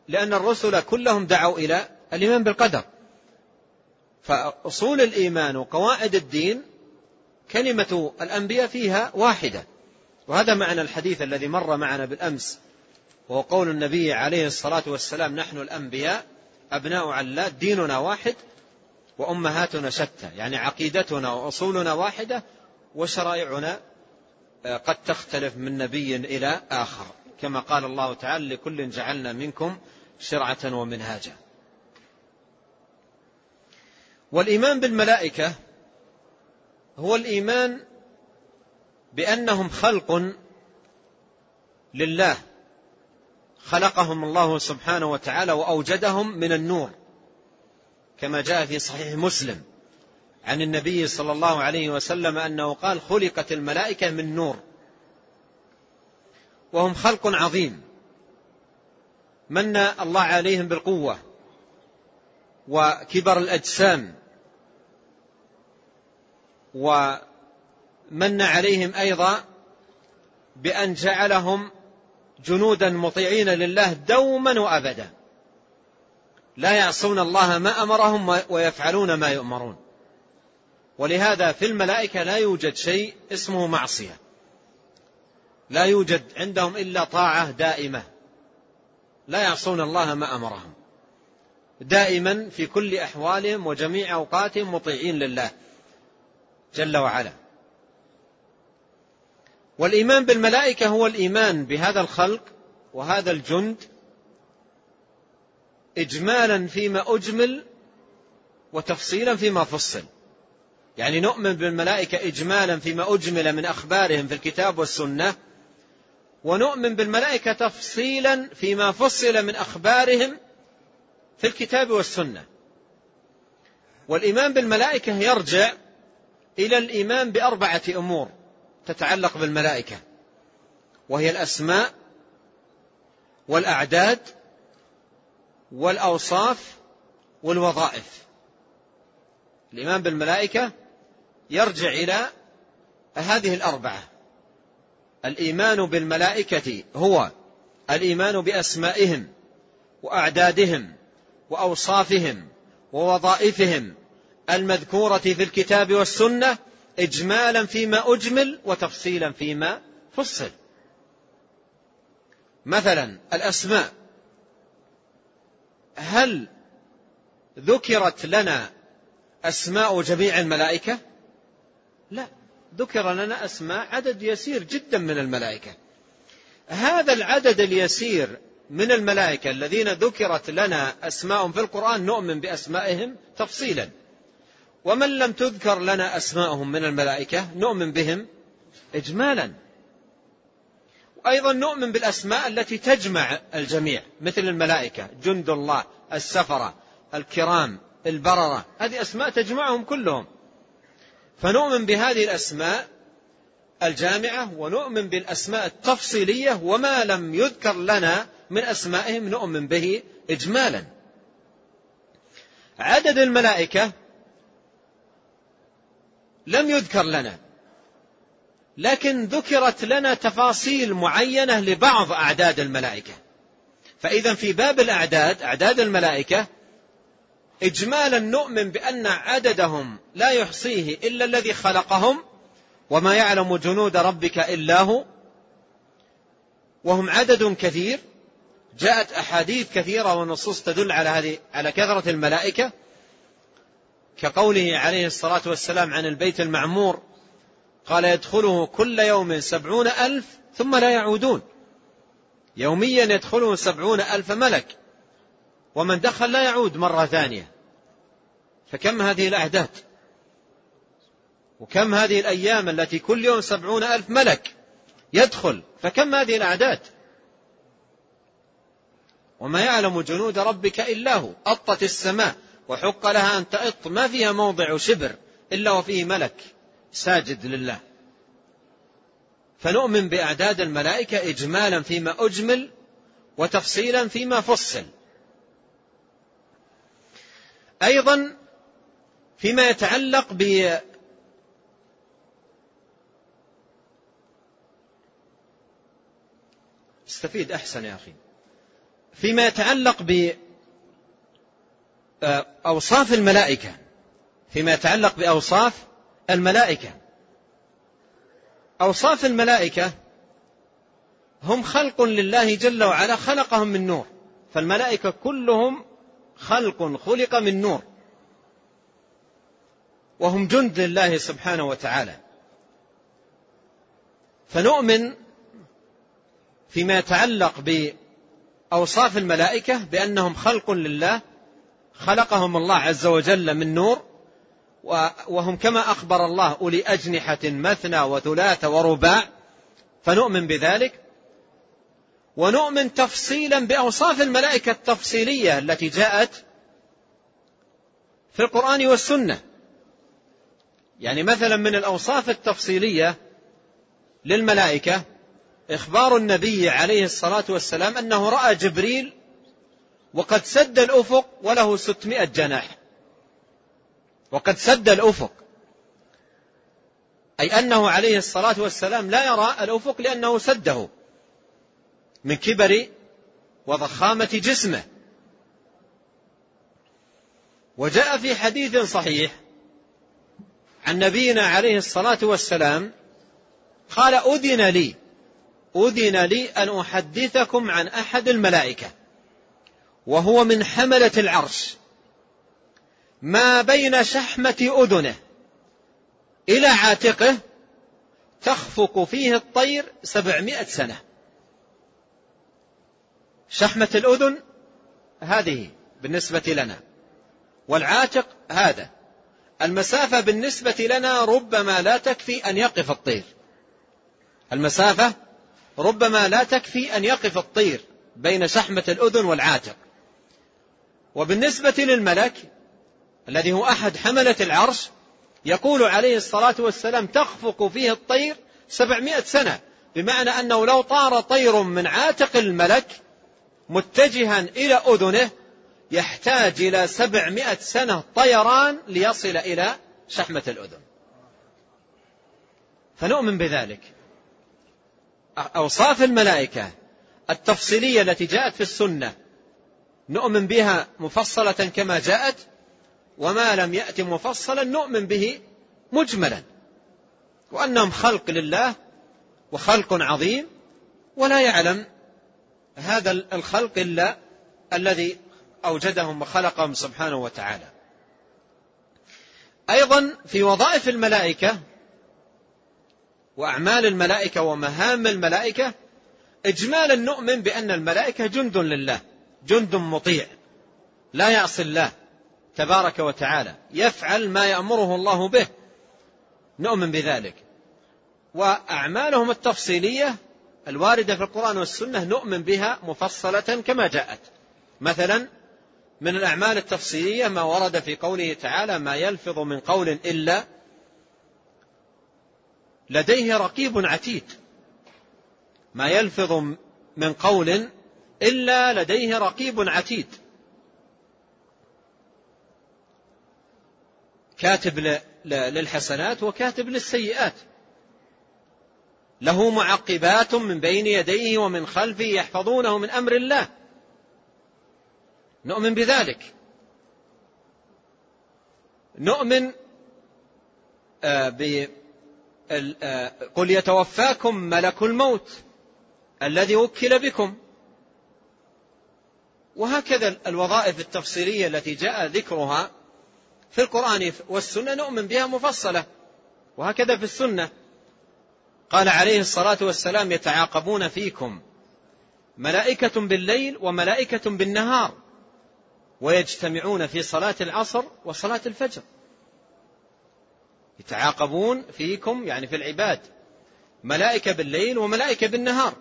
لأن الرسل كلهم دعوا إلى الإيمان بالقدر. فأصول الإيمان وقواعد الدين كلمة الأنبياء فيها واحدة. وهذا معنى الحديث الذي مر معنا بالأمس وهو قول النبي عليه الصلاة والسلام نحن الأنبياء أبناء علات ديننا واحد وأمهاتنا شتى. يعني عقيدتنا وأصولنا واحدة وشرائعنا آه، قد تختلف من نبي إلى آخر. كما قال الله تعالى لكل جعلنا منكم شرعة ومنهاجا. والإيمان بالملائكة هو الإيمان بأنهم خلق لله. خلقهم الله سبحانه وتعالى وأوجدهم من النور كما جاء في صحيح مسلم عن النبي صلى الله عليه وسلم أنه قال خلقت الملائكة من نور وهم خلق عظيم. من الله عليهم بالقوة وكبر الأجسام ومن عليهم أيضا بأن جعلهم جنودا مطيعين لله دوما وأبدا. لا يعصون الله ما أمرهم ويفعلون ما يؤمرون. ولهذا في الملائكة لا يوجد شيء اسمه معصية. لا يوجد عندهم إلا طاعة دائمة. لا يعصون الله ما أمرهم. دائما في كل أحوالهم وجميع أوقاتهم مطيعين لله. جل وعلا. والإيمان بالملائكة هو الإيمان بهذا الخلق وهذا الجند إجمالا فيما أجمل وتفصيلا فيما فصل. يعني نؤمن بالملائكة إجمالا فيما أجمل من أخبارهم في الكتاب والسنة ونؤمن بالملائكة تفصيلا فيما فصل من أخبارهم في الكتاب والسنة. والإيمان بالملائكة يرجع إلى الإيمان بأربعة أمور تتعلق بالملائكة وهي الأسماء والأعداد والأوصاف والوظائف. الإيمان بالملائكة يرجع إلى هذه الأربعة. الإيمان بالملائكة هو الإيمان بأسمائهم وأعدادهم وأوصافهم ووظائفهم المذكورة في الكتاب والسنة إجمالا فيما أجمل وتفصيلا فيما فصل. مثلا الأسماء. هل ذكرت لنا أسماء جميع الملائكة؟ لا ذكر لنا أسماء عدد يسير جدا من الملائكة. هذا العدد اليسير من الملائكة الذين ذكرت لنا أسماء في القرآن نؤمن بأسمائهم تفصيلا. ومن لم تذكر لنا أسماءهم من الملائكة نؤمن بهم إجمالا. وأيضا نؤمن بالأسماء التي تجمع الجميع مثل الملائكة جند الله السفرة الكرام البررة. هذه أسماء تجمعهم كلهم. فنؤمن بهذه الأسماء الجامعة ونؤمن بالأسماء التفصيلية وما لم يذكر لنا من أسمائهم نؤمن به إجمالا. عدد الملائكة لم يذكر لنا. لكن ذكرت لنا تفاصيل معينة لبعض أعداد الملائكة. فإذا في باب الأعداد أعداد الملائكة إجمالا نؤمن بأن عددهم لا يحصيه إلا الذي خلقهم وما يعلم جنود ربك إلا هو وهم عدد كثير جاءت أحاديث كثيرة ونصوص تدل على هذه على كثرة الملائكة كقوله عليه الصلاة والسلام عن البيت المعمور قال يدخله كل يوم سبعون ألف ثم لا يعودون. يوميا يدخله سبعون ألف ملك ومن دخل لا يعود مرة ثانية. فكم هذه الأعداد وكم هذه الأيام التي كل يوم سبعون ألف ملك يدخل؟ فكم هذه الأعداد؟ وما يعلم جنود ربك إلا هو أطت السماء. وحق لها أن تأط. ما فيها موضع شبر إلا وفيه ملك ساجد لله. فنؤمن بأعداد الملائكة إجمالا فيما أجمل وتفصيلا فيما فصل. أيضا فيما يتعلق ب استفيد أحسن يا أخي. فيما يتعلق بأوصاف الملائكة فيما يتعلق بأوصاف الملائكة. أوصاف الملائكة هم خلق لله جل وعلا خلقهم من نور. فالملائكة كلهم خلق خلق من نور. وهم جند لله سبحانه وتعالى. فنؤمن فيما يتعلق بأوصاف الملائكة بأنهم خلق لله خلقهم الله عز وجل من نور وهم كما أخبر الله أولي أجنحة مثنى وثلاث ورباع فنؤمن بذلك ونؤمن تفصيلا بأوصاف الملائكة التفصيلية التي جاءت في القرآن والسنة. يعني مثلا من الأوصاف التفصيلية للملائكة إخبار النبي عليه الصلاة والسلام أنه رأى جبريل وقد سد الأفق وله ستمائة جناح. وقد سد الأفق. أي أنه عليه الصلاة والسلام لا يرى الأفق لأنه سده من كبر وضخامة جسمه. وجاء في حديث صحيح عن نبينا عليه الصلاة والسلام قال أذن لي أذن لي أن أحدثكم عن أحد الملائكة. وهو من حملة العرش. ما بين شحمة أذنه إلى عاتقه تخفق فيه الطير سبعمائة سنة. شحمة الأذن هذه بالنسبة لنا والعاتق هذا. المسافة بالنسبة لنا ربما لا تكفي أن يقف الطير. المسافة ربما لا تكفي أن يقف الطير بين شحمة الأذن والعاتق. وبالنسبة للملك الذي هو أحد حملة العرش يقول عليه الصلاة والسلام تخفق فيه الطير سبعمائة سنة بمعنى أنه لو طار طير من عاتق الملك متجها إلى أذنه يحتاج إلى سبعمائة سنة طيران ليصل إلى شحمة الأذن. فنؤمن بذلك. أوصاف الملائكة التفصيلية التي جاءت في السنة نؤمن بها مفصلة كما جاءت وما لم يأت مفصلا نؤمن به مجملا. وأنهم خلق لله وخلق عظيم ولا يعلم هذا الخلق إلا الذي أوجدهم وخلقهم سبحانه وتعالى. أيضا في وظائف الملائكة وأعمال الملائكة ومهام الملائكة إجمالا نؤمن بأن الملائكة جند لله. جند مطيع. لا يعصي الله تبارك وتعالى. يفعل ما يأمره الله به. نؤمن بذلك. وأعمالهم التفصيلية الواردة في القرآن والسنة نؤمن بها مفصلة كما جاءت. مثلا من الأعمال التفصيلية ما ورد في قوله تعالى ما يلفظ من قول إلا لديه رقيب عتيد. ما يلفظ من قول إلا لديه رقيب عتيد. كاتب للحسنات وكاتب للسيئات. له معقبات من بين يديه ومن خلفه يحفظونه من أمر الله. نؤمن بذلك. نؤمن آه، آه، قل يتوفاكم ملك الموت الذي وكل بكم. وهكذا الوظائف التفصيلية التي جاء ذكرها في القرآن والسنة نؤمن بها مفصلة. وهكذا في السنة. قال عليه الصلاة والسلام يتعاقبون فيكم. ملائكة بالليل وملائكة بالنهار. ويجتمعون في صلاة العصر وصلاة الفجر. يتعاقبون فيكم يعني في العباد. ملائكة بالليل وملائكة بالنهار.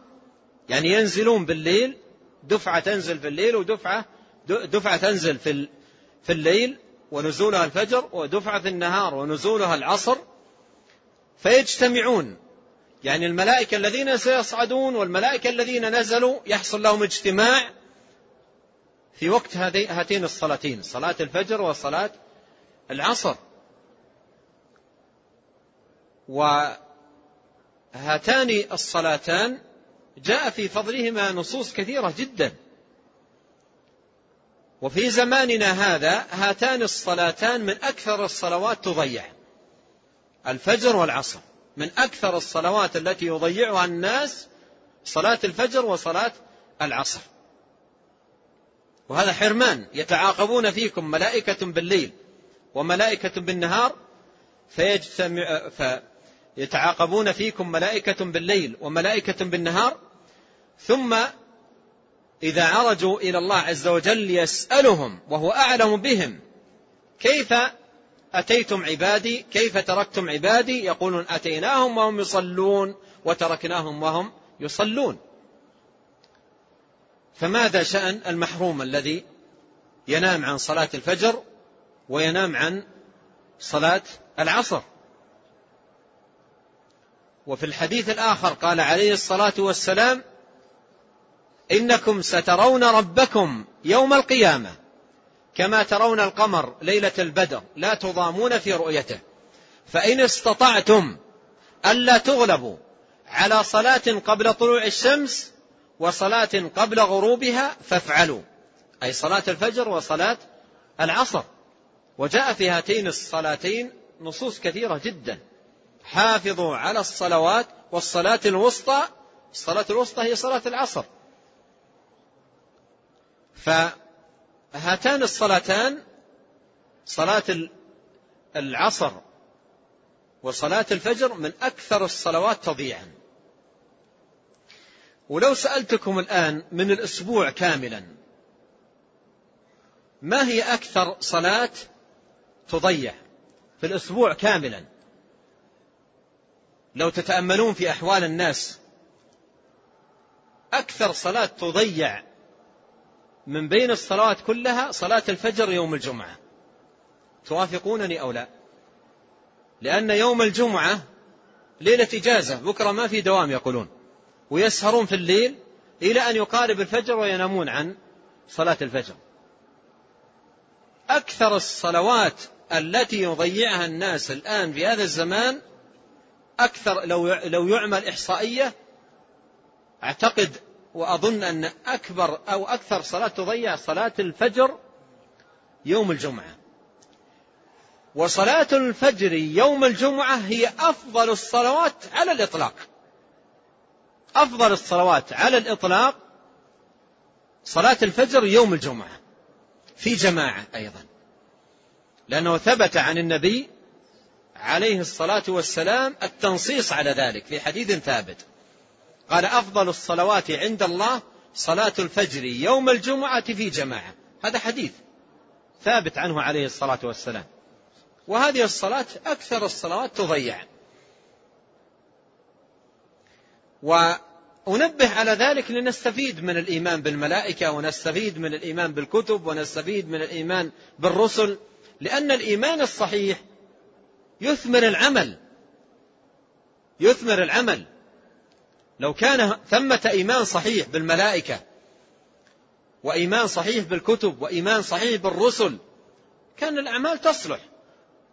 يعني ينزلون بالليل دفعة تنزل في الليل ودفعة دفعة تنزل في في الليل ونزولها الفجر ودفعة في النهار ونزولها العصر. فيجتمعون. يعني الملائكة الذين سيصعدون والملائكة الذين نزلوا يحصل لهم اجتماع في وقت هاتين الصلاتين صلاة الفجر وصلاة العصر. وهاتان الصلاتان جاء في فضلهما نصوص كثيرة جدا. وفي زماننا هذا هاتان الصلاتان من أكثر الصلوات تضيع. الفجر والعصر من أكثر الصلوات التي يضيعها الناس صلاة الفجر وصلاة العصر. وهذا حرمان يتعاقبون فيكم ملائكة بالليل وملائكة بالنهار فيجتمع فيتعاقبون فيكم ملائكة بالليل وملائكة بالنهار ثم إذا عرجوا إلى الله عز وجل يسألهم وهو أعلم بهم كيف أتيتم عبادي؟ كيف تركتم عبادي؟ يقولون أتيناهم وهم يصلون وتركناهم وهم يصلون. فماذا شأن المحروم الذي ينام عن صلاة الفجر وينام عن صلاة العصر؟ وفي الحديث الآخر قال عليه الصلاة والسلام إنكم سترون ربكم يوم القيامة كما ترون القمر ليلة البدر لا تضامون في رؤيته. فإن استطعتم ألا تغلبوا على صلاة قبل طلوع الشمس وصلاة قبل غروبها فافعلوا. أي صلاة الفجر وصلاة العصر. وجاء في هاتين الصلاتين نصوص كثيرة جدا. حافظوا على الصلوات والصلاة الوسطى. الصلاة الوسطى هي صلاة العصر. فهاتان الصلاتان صلاة العصر وصلاة الفجر من أكثر الصلوات تضييعا. ولو سألتكم الآن من الأسبوع كاملا ما هي أكثر صلاة تضيع في الأسبوع كاملا؟ لو تتأملون في أحوال الناس أكثر صلاة تضيع من بين الصلوات كلها صلاة الفجر يوم الجمعة. توافقونني أو لا؟ لأن يوم الجمعة ليلة إجازة بكرة ما في دوام يقولون. ويسهرون في الليل إلى أن يقارب الفجر وينامون عن صلاة الفجر. أكثر الصلوات التي يضيعها الناس الآن في هذا الزمان أكثر لو لو يعمل إحصائية أعتقد وأظن أن أكبر أو أكثر صلاة تضيع صلاة الفجر يوم الجمعة. وصلاة الفجر يوم الجمعة هي أفضل الصلوات على الإطلاق. أفضل الصلوات على الإطلاق صلاة الفجر يوم الجمعة في جماعة أيضا. لأنه ثبت عن النبي عليه الصلاة والسلام التنصيص على ذلك في حديث ثابت. قال أفضل الصلوات عند الله صلاة الفجر يوم الجمعة في جماعة. هذا حديث ثابت عنه عليه الصلاة والسلام. وهذه الصلاة أكثر الصلوات تضيع. وأنبه على ذلك لنستفيد من الإيمان بالملائكة ونستفيد من الإيمان بالكتب ونستفيد من الإيمان بالرسل لأن الإيمان الصحيح يثمر العمل. يثمر العمل. لو كان ثمة إيمان صحيح بالملائكة وإيمان صحيح بالكتب وإيمان صحيح بالرسل كان الأعمال تصلح.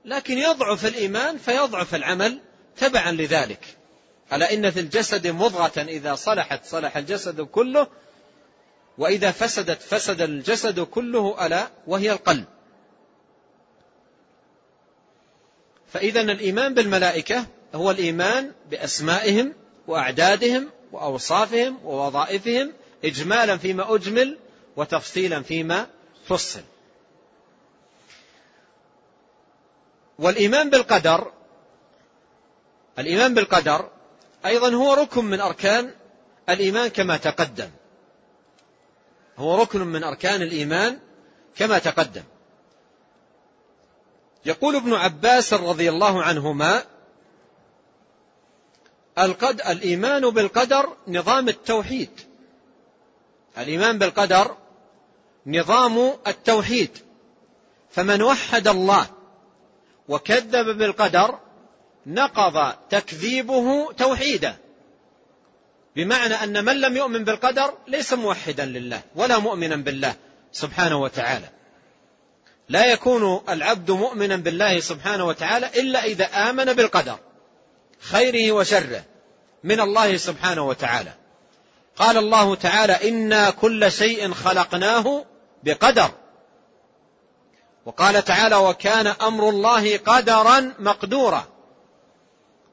لكن يضعف الإيمان فيضعف العمل تبعا لذلك. ألا إن في الجسد مضغة إذا صلحت صلح الجسد كله وإذا فسدت فسد الجسد كله ألا وهي القلب. فإذا الإيمان بالملائكة هو الإيمان بأسمائهم وأعدادهم وأوصافهم ووظائفهم إجمالا فيما أجمل وتفصيلا فيما فصل. والإيمان بالقدر الإيمان بالقدر أيضا هو ركن من أركان الإيمان كما تقدم. هو ركن من أركان الإيمان كما تقدم. يقول ابن عباس رضي الله عنهما القد الإيمان بالقدر نظام التوحيد. الإيمان بالقدر نظام التوحيد. فمن وحد الله وكذب بالقدر نقض تكذيبه توحيدا. بمعنى أن من لم يؤمن بالقدر ليس موحدا لله ولا مؤمنا بالله سبحانه وتعالى. لا يكون العبد مؤمنا بالله سبحانه وتعالى إلا إذا آمن بالقدر. خيره وشره من الله سبحانه وتعالى. قال الله تعالى إنا كل شيء خلقناه بقدر وقال تعالى وكان أمر الله قدرا مقدورا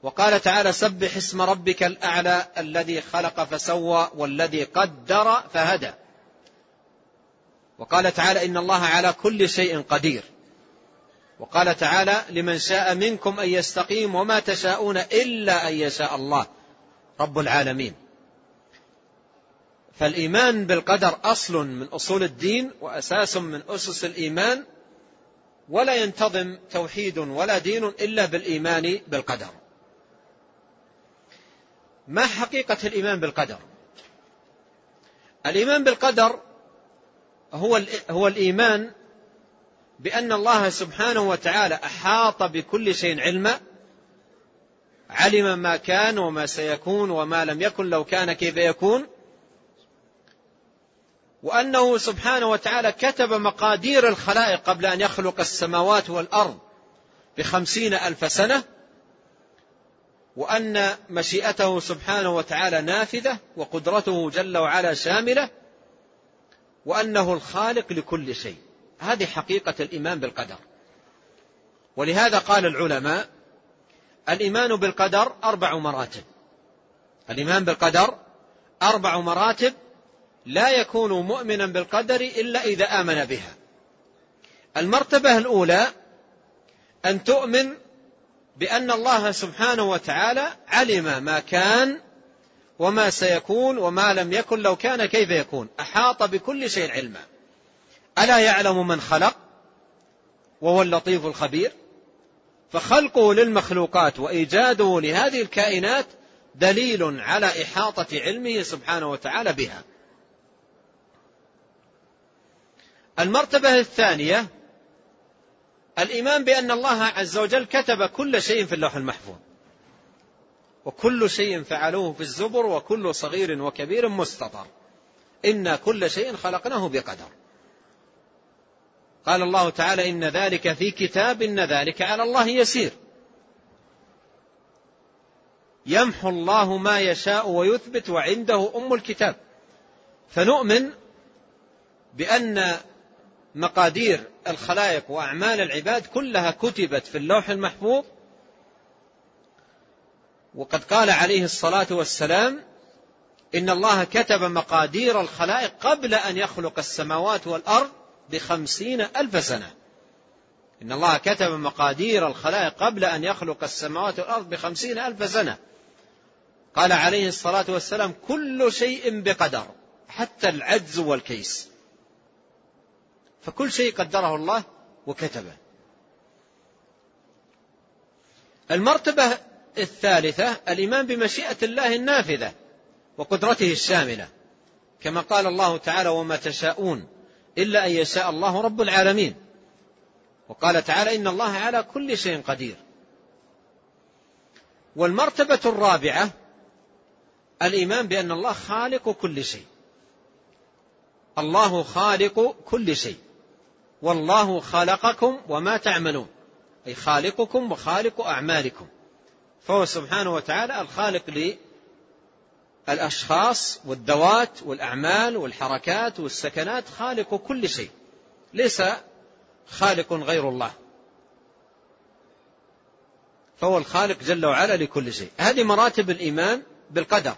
وقال تعالى سبح اسم ربك الأعلى الذي خلق فسوى والذي قدر فهدى وقال تعالى إن الله على كل شيء قدير وقال تعالى لمن شاء منكم أن يستقيم وما تشاءون إلا أن يشاء الله رب العالمين. فالإيمان بالقدر أصل من أصول الدين وأساس من أسس الإيمان ولا ينتظم توحيد ولا دين إلا بالإيمان بالقدر. ما حقيقة الإيمان بالقدر؟ الإيمان بالقدر هو هو الإيمان بأن الله سبحانه وتعالى أحاط بكل شيء علما علم ما كان وما سيكون وما لم يكن لو كان كيف يكون وأنه سبحانه وتعالى كتب مقادير الخلائق قبل أن يخلق السماوات والأرض بخمسين ألف سنة وأن مشيئته سبحانه وتعالى نافذة وقدرته جل وعلا شاملة وأنه الخالق لكل شيء. هذه حقيقة الإيمان بالقدر. ولهذا قال العلماء الإيمان بالقدر أربع مراتب. الإيمان بالقدر أربع مراتب لا يكون مؤمنا بالقدر إلا إذا آمن بها. المرتبة الأولى أن تؤمن بأن الله سبحانه وتعالى علم ما كان وما سيكون وما لم يكن لو كان كيف يكون. أحاط بكل شيء علما. ألا يعلم من خلق؟ وهو اللطيف الخبير. فخلقه للمخلوقات وإيجاده لهذه الكائنات دليل على إحاطة علمه سبحانه وتعالى بها. المرتبة الثانية الإيمان بأن الله عز وجل كتب كل شيء في اللوح المحفوظ. وكل شيء فعلوه في الزبر وكل صغير وكبير مستطر. إنا كل شيء خلقناه بقدر. قال الله تعالى إن ذلك في كتاب إن ذلك على الله يسير. يمحو الله ما يشاء ويثبت وعنده أم الكتاب. فنؤمن بأن مقادير الخلائق وأعمال العباد كلها كتبت في اللوح المحفوظ. وقد قال عليه الصلاة والسلام إن الله كتب مقادير الخلائق قبل أن يخلق السماوات والأرض بخمسين ألف سنة. إن الله كتب مقادير الخلائق قبل أن يخلق السماوات والأرض بخمسين ألف سنة. قال عليه الصلاة والسلام كل شيء بقدر حتى العجز والكيس. فكل شيء قدره الله وكتبه. المرتبة الثالثة الإيمان بمشيئة الله النافذة وقدرته الشاملة. كما قال الله تعالى وما تشاءون إلا أن يشاء الله رب العالمين. وقال تعالى إن الله على كل شيء قدير. والمرتبة الرابعة الإيمان بأن الله خالق كل شيء. الله خالق كل شيء. والله خلقكم وما تعملون. أي خالقكم وخالق أعمالكم. فهو سبحانه وتعالى الخالق الأشخاص والذوات والأعمال والحركات والسكنات خالق كل شيء. ليس خالق غير الله. فهو الخالق جل وعلا لكل شيء. هذه مراتب الإيمان بالقدر.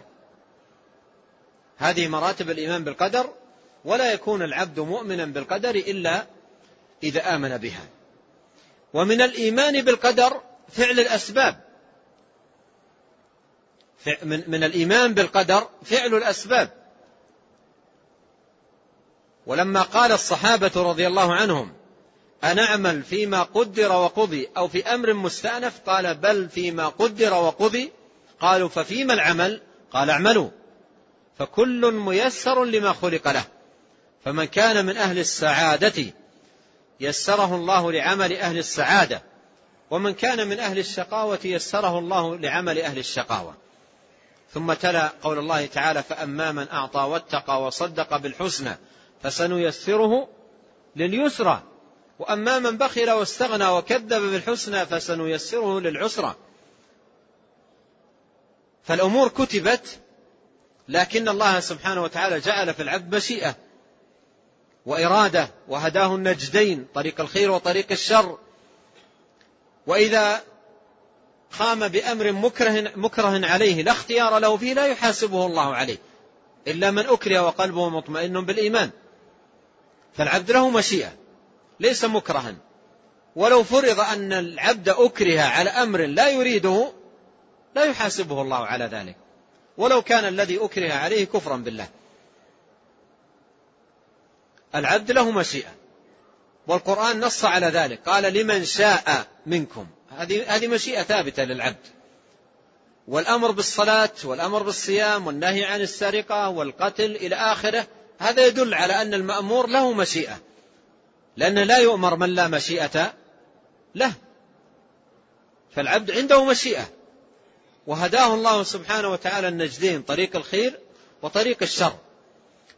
هذه مراتب الإيمان بالقدر ولا يكون العبد مؤمنا بالقدر إلا إذا آمن بها. ومن الإيمان بالقدر فعل الأسباب. من, من الإيمان بالقدر فعل الأسباب. ولما قال الصحابة رضي الله عنهم أنعمل فيما قدر وقضي أو في أمر مستأنف؟ قال بل فيما قدر وقضي. قالوا ففيما العمل؟ قال اعملوا. فكل ميسر لما خلق له. فمن كان من أهل السعادة يسره الله لعمل أهل السعادة ومن كان من أهل الشقاوة يسره الله لعمل أهل الشقاوة. ثم تلا قول الله تعالى فأما من أعطى واتقى وصدق بالحسنى فسنيسره لليسرى وأما من بخل واستغنى وكذب بالحسنى فسنيسره للعسرى. فالأمور كتبت لكن الله سبحانه وتعالى جعل في العبد مشيئة وإرادة وهداه النجدين طريق الخير وطريق الشر. وإذا قام بأمر مكره, مكره عليه لا اختيار له فيه لا يحاسبه الله عليه. إلا من أكره وقلبه مطمئن بالإيمان. فالعبد له مشيئة ليس مكرها. ولو فرض أن العبد أكره على أمر لا يريده لا يحاسبه الله على ذلك. ولو كان الذي أكره عليه كفرا بالله. العبد له مشيئة. والقرآن نص على ذلك. قال لمن شاء منكم. هذه هذه مشيئة ثابتة للعبد. والأمر بالصلاة والأمر بالصيام والنهي عن السرقة والقتل إلى آخره هذا يدل على أن المأمور له مشيئة. لأن لا يؤمر من لا مشيئة له. فالعبد عنده مشيئة. وهداه الله سبحانه وتعالى النجدين طريق الخير وطريق الشر.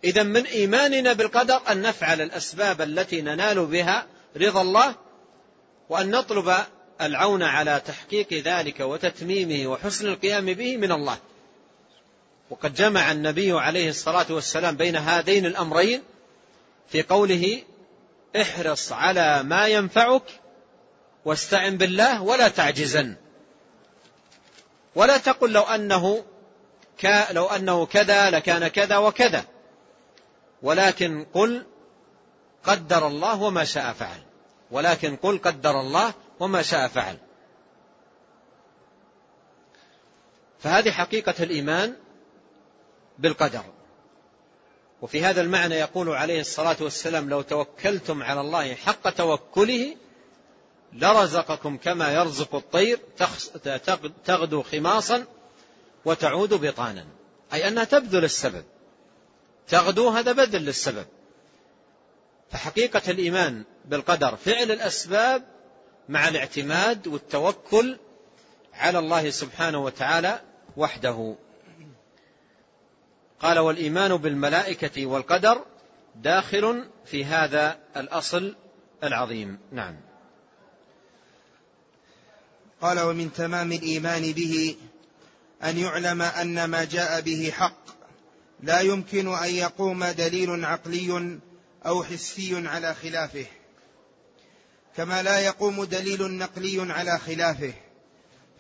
إذا من إيماننا بالقدر أن نفعل الأسباب التي ننال بها رضا الله وأن نطلب العون على تحقيق ذلك وتتميمه وحسن القيام به من الله. وقد جمع النبي عليه الصلاة والسلام بين هذين الأمرين في قوله احرص على ما ينفعك واستعن بالله ولا تعجزن. ولا تقل لو أنه لو أنه كذا لكان كذا وكذا. ولكن قل قدر الله وما شاء فعل. ولكن قل قدر الله وما شاء فعل. فهذه حقيقة الإيمان بالقدر. وفي هذا المعنى يقول عليه الصلاة والسلام لو توكلتم على الله حق توكله لرزقكم كما يرزق الطير تغدو خماصا وتعود بطانا. أي أنها تبذل السبب. تغدو هذا بذل للسبب. فحقيقة الإيمان بالقدر فعل الأسباب مع الاعتماد والتوكل على الله سبحانه وتعالى وحده. قال والإيمان بالملائكة والقدر داخل في هذا الأصل العظيم. نعم. قال ومن تمام الإيمان به أن يعلم أن ما جاء به حق. لا يمكن أن يقوم دليل عقلي أو حسي على خلافه. كما لا يقوم دليل نقلي على خلافه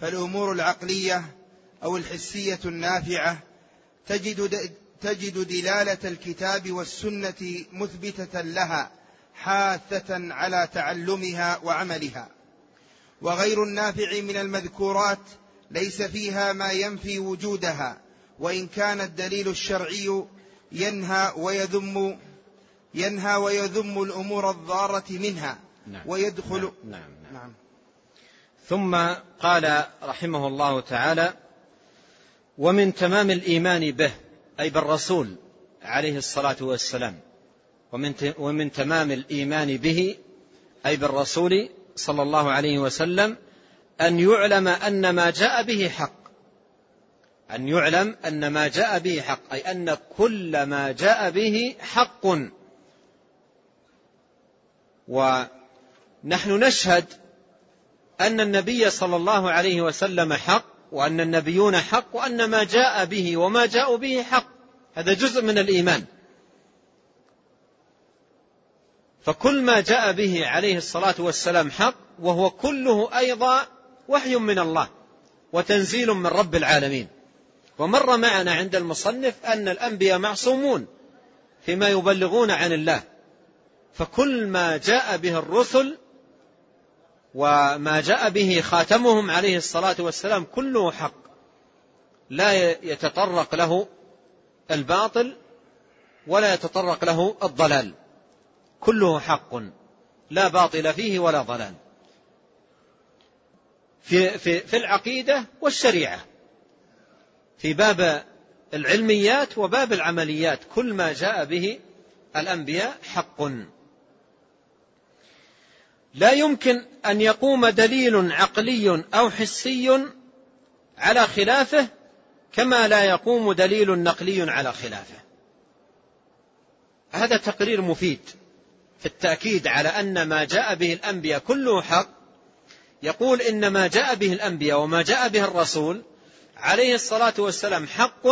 فالأمور العقلية أو الحسية النافعة تجد تجد دلالة الكتاب والسنة مثبتة لها حاثة على تعلمها وعملها. وغير النافع من المذكورات ليس فيها ما ينفي وجودها وإن كان الدليل الشرعي ينهى ويذم ينهى ويذم الأمور الضارة منها. نعم. ويدخل نعم, نعم, نعم, نعم. ثم قال رحمه الله تعالى ومن تمام الإيمان به أي بالرسول عليه الصلاة والسلام ومن ومن تمام الإيمان به أي بالرسول صلى الله عليه وسلم أن يعلم أن ما جاء به حق. أن يعلم أن ما جاء به حق أي أن كل ما جاء به حق. ونحن نشهد أن النبي صلى الله عليه وسلم حق وأن النبيون حق وأن ما جاء به وما جاءوا به حق. هذا جزء من الإيمان. فكل ما جاء به عليه الصلاة والسلام حق وهو كله أيضا وحي من الله وتنزيل من رب العالمين. ومر معنا عند المصنف أن الأنبياء معصومون فيما يبلغون عن الله. فكل ما جاء به الرسل وما جاء به خاتمهم عليه الصلاة والسلام كله حق. لا يتطرق له الباطل ولا يتطرق له الضلال. كله حق. لا باطل فيه ولا ضلال. في, في, في العقيدة والشريعة. في باب العلميات وباب العمليات. كل ما جاء به الأنبياء حق. لا يمكن أن يقوم دليل عقلي أو حسي على خلافه كما لا يقوم دليل نقلي على خلافه. هذا تقرير مفيد في التأكيد على أن ما جاء به الأنبياء كله حق. يقول إن ما جاء به الأنبياء وما جاء به الرسول عليه الصلاة والسلام حق.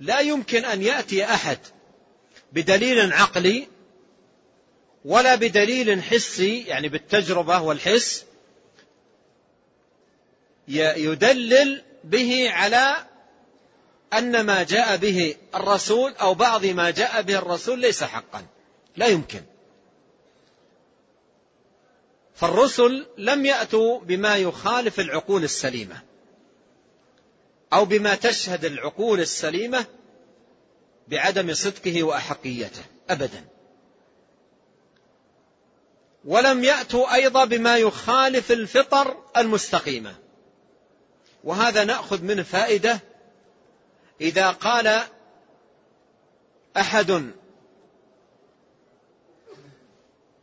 لا يمكن أن يأتي أحد بدليل عقلي ولا بدليل حسي يعني بالتجربة والحس يدلل به على أن ما جاء به الرسول أو بعض ما جاء به الرسول ليس حقا. لا يمكن. فالرسل لم يأتوا بما يخالف العقول السليمة أو بما تشهد العقول السليمة بعدم صدقه وأحقيته أبدا. ولم يأتوا أيضا بما يخالف الفطر المستقيمة. وهذا نأخذ منه فائدة إذا قال أحد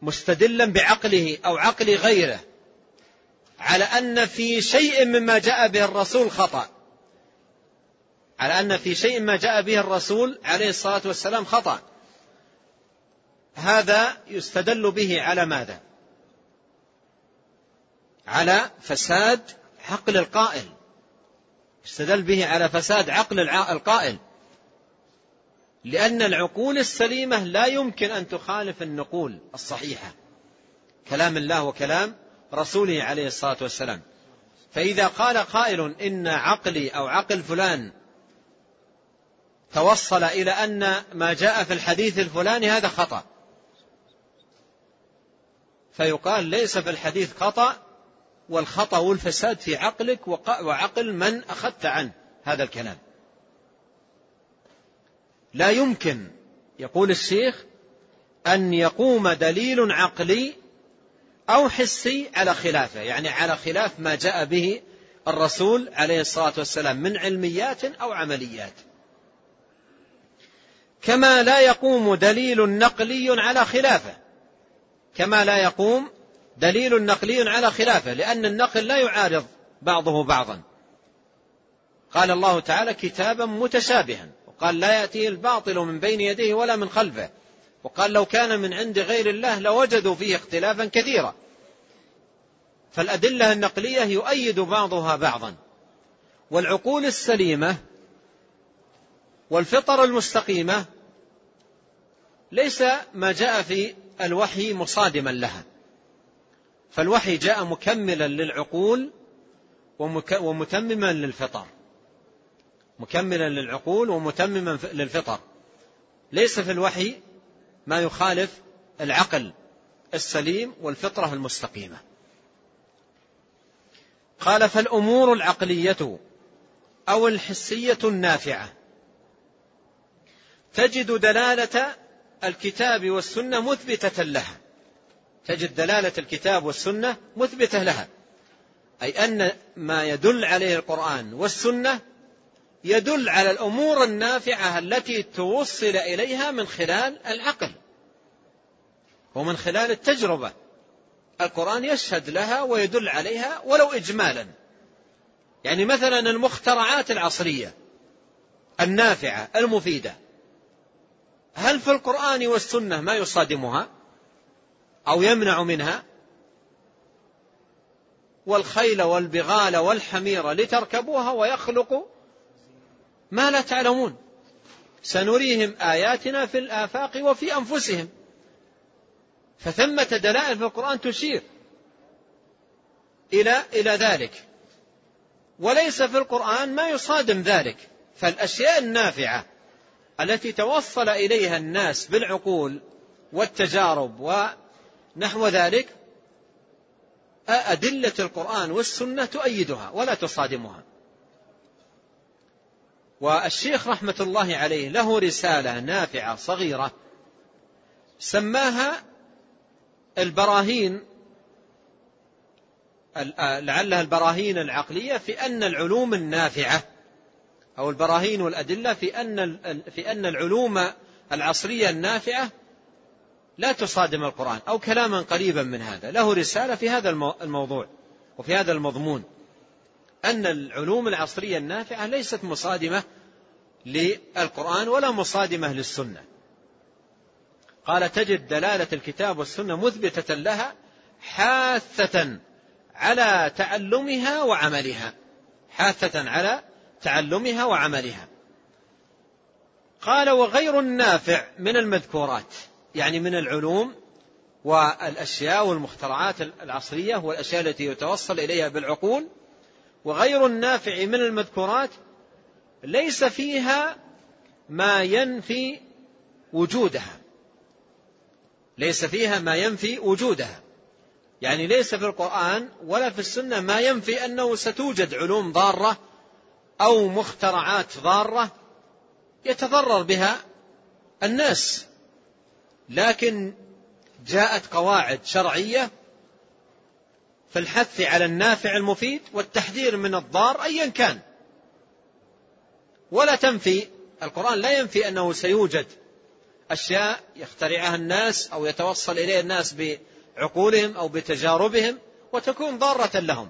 مستدلا بعقله أو عقل غيره على أن في شيء مما جاء به الرسول خطأ. على أن في شيء ما جاء به الرسول عليه الصلاة والسلام خطأ. هذا يستدل به على ماذا؟ على فساد عقل القائل. يستدل به على فساد عقل القائل. لأن العقول السليمة لا يمكن أن تخالف النقول الصحيحة. كلام الله وكلام رسوله عليه الصلاة والسلام. فإذا قال قائل إن عقلي أو عقل فلان توصل إلى أن ما جاء في الحديث الفلاني هذا خطأ. فيقال ليس في الحديث خطأ والخطأ والفساد في عقلك وعقل من أخذت عنه هذا الكلام. لا يمكن يقول الشيخ أن يقوم دليل عقلي أو حسي على خلافه يعني على خلاف ما جاء به الرسول عليه الصلاة والسلام من علميات أو عمليات. كما لا يقوم دليل نقلي على خلافه. كما لا يقوم دليل نقلي على خلافه لأن النقل لا يعارض بعضه بعضا. قال الله تعالى كتابا متشابها وقال لا يأتيه الباطل من بين يديه ولا من خلفه. وقال لو كان من عند غير الله لوجدوا فيه اختلافا كثيرا. فالأدلة النقلية يؤيد بعضها بعضا. والعقول السليمة والفطر المستقيمة ليس ما جاء في الوحي مصادما لها. فالوحي جاء مكملا للعقول ومتمما للفطر. مكملا للعقول ومتمما للفطر. ليس في الوحي ما يخالف العقل السليم والفطرة المستقيمة. قال فالأمور العقلية أو الحسية النافعة تجد دلالة الكتاب والسنة مثبتة لها. تجد دلالة الكتاب والسنة مثبتة لها. أي أن ما يدل عليه القرآن والسنة يدل على الأمور النافعة التي توصل إليها من خلال العقل. ومن خلال التجربة. القرآن يشهد لها ويدل عليها ولو إجمالا. يعني مثلا المخترعات العصرية. النافعة المفيدة. هل في القرآن والسنة ما يصادمها أو يمنع منها؟ والخيل والبغال والحمير لتركبوها ويخلق ما لا تعلمون. سنريهم آياتنا في الآفاق وفي أنفسهم. فثمة دلائل في القرآن تشير إلى إلى ذلك. وليس في القرآن ما يصادم ذلك. فالأشياء النافعة التي توصل إليها الناس بالعقول والتجارب ونحو ذلك أدلة القرآن والسنة تؤيدها ولا تصادمها. والشيخ رحمة الله عليه له رسالة نافعة صغيرة سماها البراهين لعلها البراهين العقلية في أن العلوم النافعة أو البراهين والأدلة في أن في أن العلوم العصرية النافعة لا تصادم القرآن أو كلاما قريبا من هذا. له رسالة في هذا الموضوع وفي هذا المضمون. أن العلوم العصرية النافعة ليست مصادمة للقرآن ولا مصادمة للسنة. قال تجد دلالة الكتاب والسنة مثبتة لها حاثة على تعلمها وعملها. حاثة على تعلمها وعملها. قال وغير النافع من المذكورات يعني من العلوم والأشياء والمخترعات العصرية والأشياء التي يتوصل إليها بالعقول وغير النافع من المذكورات ليس فيها ما ينفي وجودها. ليس فيها ما ينفي وجودها. يعني ليس في القرآن ولا في السنة ما ينفي أنه ستوجد علوم ضارة أو مخترعات ضارة يتضرر بها الناس. لكن جاءت قواعد شرعية في الحث على النافع المفيد والتحذير من الضار أيا كان. ولا تنفي القرآن لا ينفي أنه سيوجد أشياء يخترعها الناس أو يتوصل إليها الناس بعقولهم أو بتجاربهم وتكون ضارة لهم.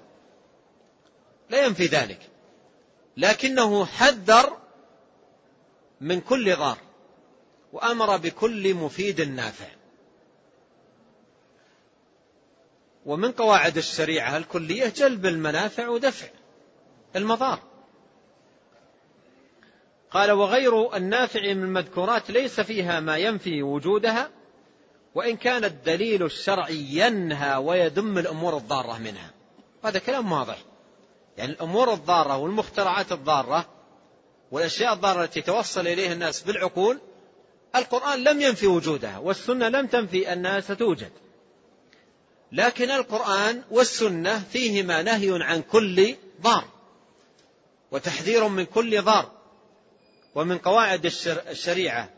لا ينفي ذلك. لكنه حذر من كل ضار وأمر بكل مفيد نافع. ومن قواعد الشريعة الكلية جلب المنافع ودفع المضار. قال وغير النافع من المذكورات ليس فيها ما ينفي وجودها وإن كان الدليل الشرعي ينهى ويذم الأمور الضارة منها. هذا كلام واضح. يعني الأمور الضارة والمخترعات الضارة والأشياء الضارة التي توصل إليها الناس بالعقول القرآن لم ينفي وجودها والسنة لم تنفي أنها ستوجد. لكن القرآن والسنة فيهما نهي عن كل ضار وتحذير من كل ضار ومن قواعد الشريعة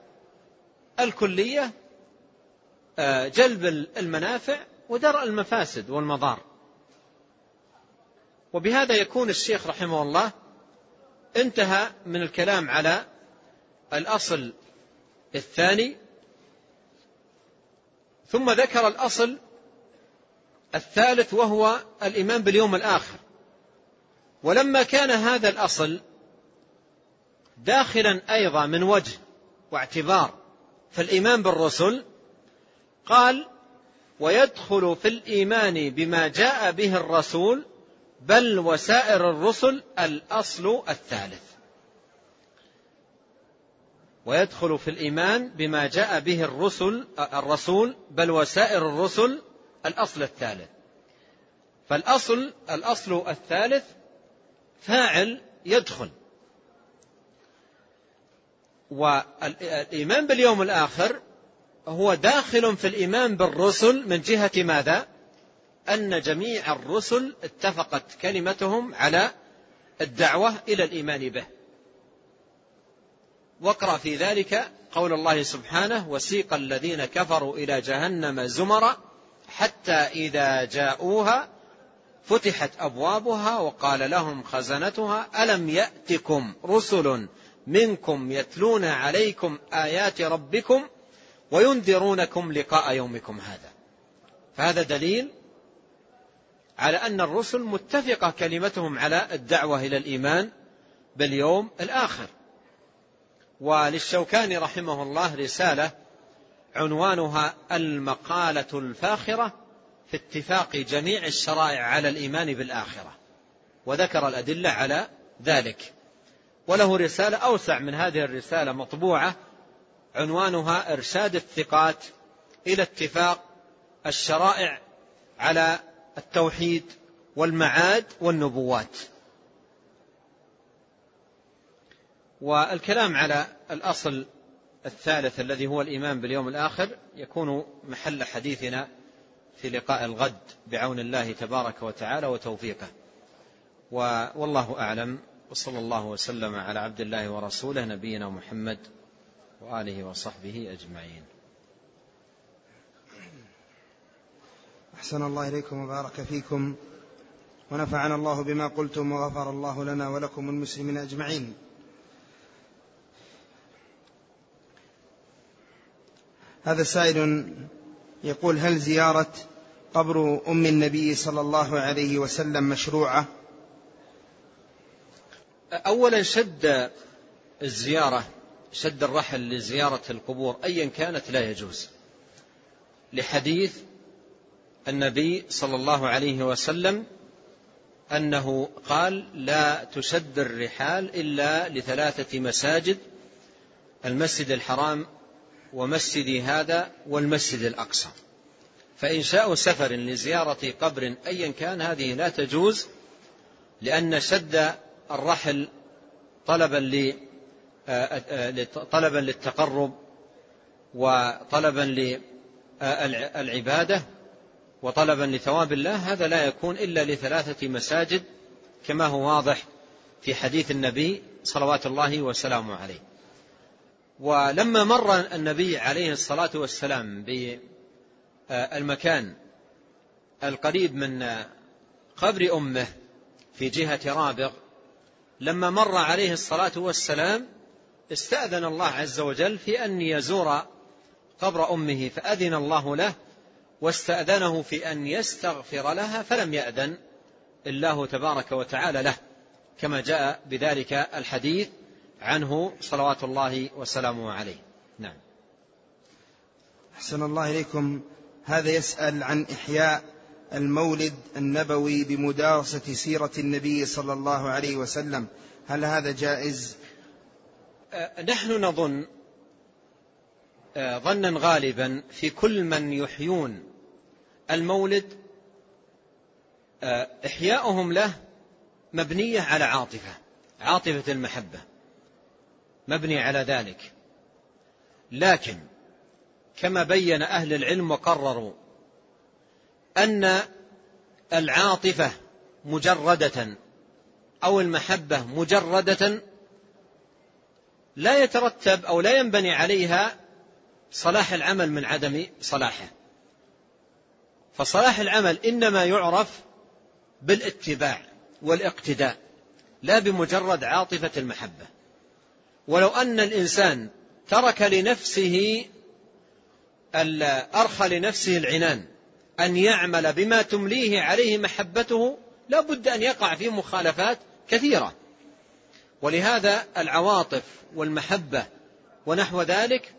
الكلية آه، جلب المنافع ودرء المفاسد والمضار. وبهذا يكون الشيخ رحمه الله انتهى من الكلام على الأصل الثاني ثم ذكر الأصل الثالث وهو الإيمان باليوم الآخر. ولما كان هذا الأصل داخلا أيضا من وجه واعتبار في الإيمان بالرسل قال ويدخل في الإيمان بما جاء به الرسول بل وسائر الرسل الأصل الثالث. ويدخل في الإيمان بما جاء به الرسل الرسول بل وسائر الرسل الأصل الثالث. فالأصل الأصل الثالث فاعل يدخل. والإيمان باليوم الآخر هو داخل في الإيمان بالرسل من جهة ماذا؟ أن جميع الرسل اتفقت كلمتهم على الدعوة إلى الإيمان به. واقرأ في ذلك قول الله سبحانه وسيق الذين كفروا إلى جهنم زمرا حتى إذا جاءوها فتحت أبوابها وقال لهم خزنتها ألم يأتكم رسل منكم يتلون عليكم آيات ربكم وينذرونكم لقاء يومكم هذا؟ فهذا دليل على أن الرسل متفقة كلمتهم على الدعوة إلى الإيمان باليوم الآخر. وللشوكاني رحمه الله رسالة عنوانها المقالة الفاخرة في اتفاق جميع الشرائع على الإيمان بالآخرة. وذكر الأدلة على ذلك. وله رسالة أوسع من هذه الرسالة مطبوعة عنوانها إرشاد الثقات إلى اتفاق الشرائع على التوحيد والمعاد والنبوات. والكلام على الأصل الثالث الذي هو الإيمان باليوم الآخر يكون محل حديثنا في لقاء الغد بعون الله تبارك وتعالى وتوفيقه. والله أعلم. وصلى الله وسلم على عبد الله ورسوله نبينا محمد وآله وصحبه أجمعين. أحسن الله إليكم وبارك فيكم. ونفعنا الله بما قلتم وغفر الله لنا ولكم المسلمين أجمعين. هذا سائل يقول هل زيارة قبر أم النبي صلى الله عليه وسلم مشروعة؟ أولا شد الزيارة شد الرحل لزيارة القبور أيا كانت لا يجوز. لحديث النبي صلى الله عليه وسلم أنه قال لا تشد الرحال إلا لثلاثة مساجد المسجد الحرام ومسجدي هذا والمسجد الأقصى. فإنشاء سفر لزيارة قبر أيا كان هذه لا تجوز لأن شد الرحل طلبا طلبا للتقرب وطلبا للعبادة وطلبا لثواب الله هذا لا يكون إلا لثلاثة مساجد كما هو واضح في حديث النبي صلوات الله وسلامه عليه. ولما مر النبي عليه الصلاة والسلام بالمكان القريب من قبر أمه في جهة رابغ لما مر عليه الصلاة والسلام استأذن الله عز وجل في أن يزور قبر أمه فأذن الله له واستأذنه في أن يستغفر لها فلم يأذن الله تبارك وتعالى له كما جاء بذلك الحديث عنه صلوات الله وسلامه عليه. نعم. أحسن الله إليكم. هذا يسأل عن إحياء المولد النبوي بمدارسة سيرة النبي صلى الله عليه وسلم. هل هذا جائز؟ أه، نحن نظن أه، ظنا غالبا في كل من يحيون المولد أه، إحياؤهم له مبنية على عاطفة عاطفة المحبة مبني على ذلك. لكن كما بين أهل العلم وقرروا أن العاطفة مجردة أو المحبة مجردة لا يترتب أو لا ينبني عليها صلاح العمل من عدم صلاحه. فصلاح العمل إنما يعرف بالاتباع والاقتداء لا بمجرد عاطفة المحبة. ولو أن الإنسان ترك لنفسه أرخى لنفسه العنان أن يعمل بما تمليه عليه محبته لا بد أن يقع في مخالفات كثيرة. ولهذا العواطف والمحبة ونحو ذلك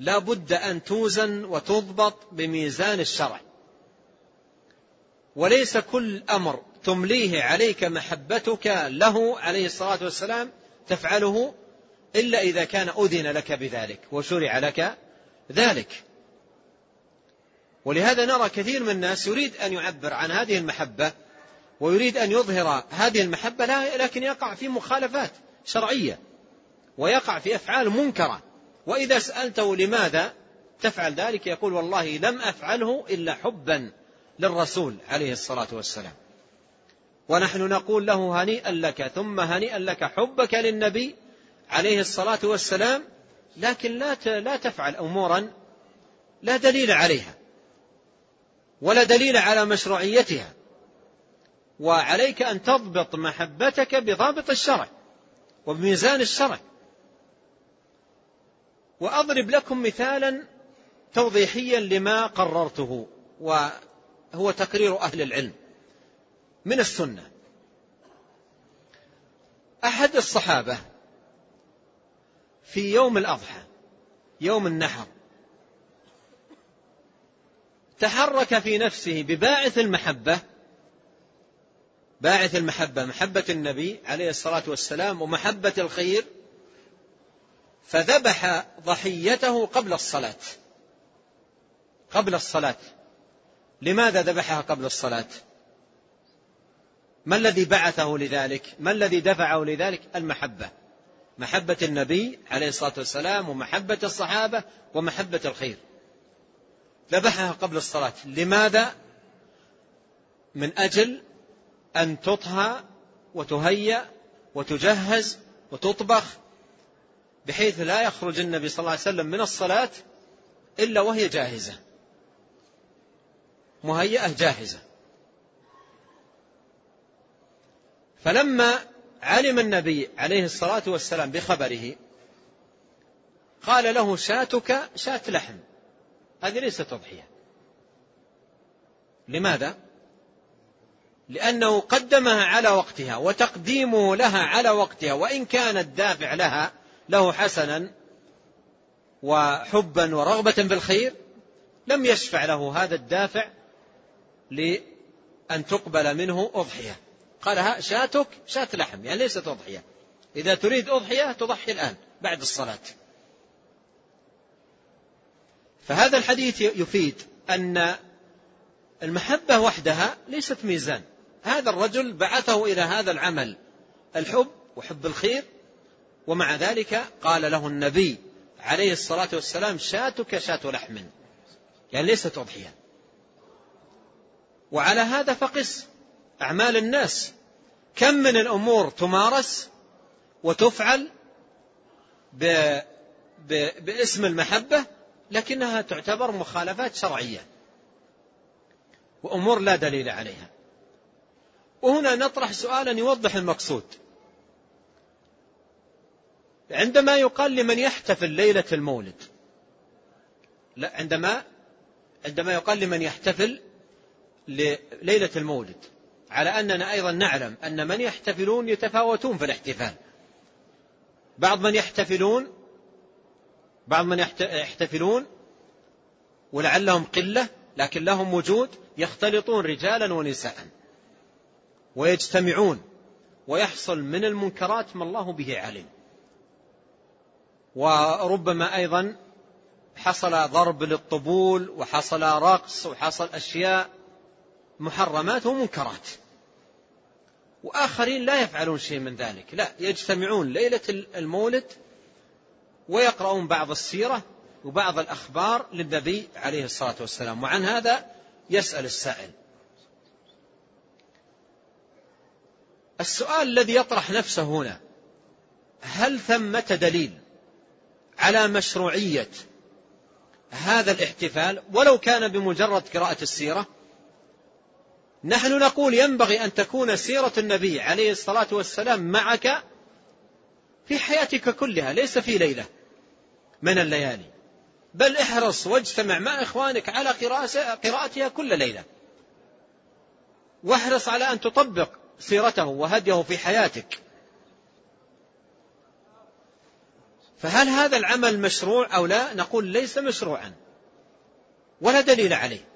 لا بد أن توزن وتضبط بميزان الشرع. وليس كل أمر تمليه عليك محبتك له عليه الصلاة والسلام تفعله إلا إذا كان أذن لك بذلك وشرع لك ذلك. ولهذا نرى كثير من الناس يريد أن يعبر عن هذه المحبة ويريد أن يظهر هذه المحبة لكن يقع في مخالفات شرعية ويقع في أفعال منكرة. وإذا سألته لماذا تفعل ذلك يقول والله لم أفعله إلا حبا. للرسول عليه الصلاة والسلام. ونحن نقول له هنيئا لك ثم هنيئا لك حبك للنبي عليه الصلاة والسلام لكن لا لا تفعل أمورا لا دليل عليها ولا دليل على مشروعيتها وعليك أن تضبط محبتك بضابط الشرع وبميزان الشرع. وأضرب لكم مثالا توضيحيا لما قررته وهو تقرير أهل العلم من السنة. أحد الصحابة في يوم الأضحى يوم النحر تحرك في نفسه بباعث المحبة باعث المحبة محبة النبي عليه الصلاة والسلام ومحبة الخير فذبح ضحيته قبل الصلاة قبل الصلاة. لماذا ذبحها قبل الصلاة؟ ما الذي بعثه لذلك؟ ما الذي دفعه لذلك؟ المحبة. محبة النبي عليه الصلاة والسلام ومحبة الصحابة ومحبة الخير. ذبحها قبل الصلاة. لماذا؟ من أجل أن تطهى وتهيأ وتجهز وتطبخ بحيث لا يخرج النبي صلى الله عليه وسلم من الصلاة إلا وهي جاهزة. مهيئة جاهزة. فلما علم النبي عليه الصلاة والسلام بخبره قال له شاتك شاة لحم. هذه ليست تضحية. لماذا؟ لأنه قدمها على وقتها وتقديمه لها على وقتها وإن كان الدافع لها له حسنا وحبا ورغبة بالخير لم يشفع له هذا الدافع لأن تقبل منه أضحية. قال شاتك شاة لحم يعني ليست أضحية. إذا تريد أضحية تضحي الآن بعد الصلاة. فهذا الحديث يفيد أن المحبة وحدها ليست ميزان. هذا الرجل بعثه إلى هذا العمل الحب وحب الخير. ومع ذلك قال له النبي عليه الصلاة والسلام شاتك شاة لحم. يعني ليست أضحية. وعلى هذا فقس أعمال الناس. كم من الأمور تمارس وتفعل ب... ب... باسم المحبة لكنها تعتبر مخالفات شرعية. وأمور لا دليل عليها. وهنا نطرح سؤالا يوضح المقصود. عندما يقال لمن يحتفل ليلة المولد لا عندما عندما يقال لمن يحتفل ليلة المولد على أننا أيضا نعلم أن من يحتفلون يتفاوتون في الاحتفال. بعض من يحتفلون بعض من يحتفلون ولعلهم قلة لكن لهم وجود يختلطون رجالا ونساء ويجتمعون ويحصل من المنكرات ما الله به عليم. وربما أيضا حصل ضرب للطبول وحصل رقص وحصل أشياء محرمات ومنكرات. وآخرين لا يفعلون شيء من ذلك. لا يجتمعون ليلة المولد ويقرؤون بعض السيرة وبعض الأخبار للنبي عليه الصلاة والسلام. وعن هذا يسأل السائل. السؤال الذي يطرح نفسه هنا هل ثمة دليل على مشروعية هذا الاحتفال ولو كان بمجرد قراءة السيرة؟ نحن نقول ينبغي أن تكون سيرة النبي عليه الصلاة والسلام معك في حياتك كلها ليس في ليلة من الليالي. بل احرص واجتمع مع إخوانك على قراءتها كل ليلة. واحرص على أن تطبق سيرته وهديه في حياتك. فهل هذا العمل مشروع أو لا؟ نقول ليس مشروعا. ولا دليل عليه.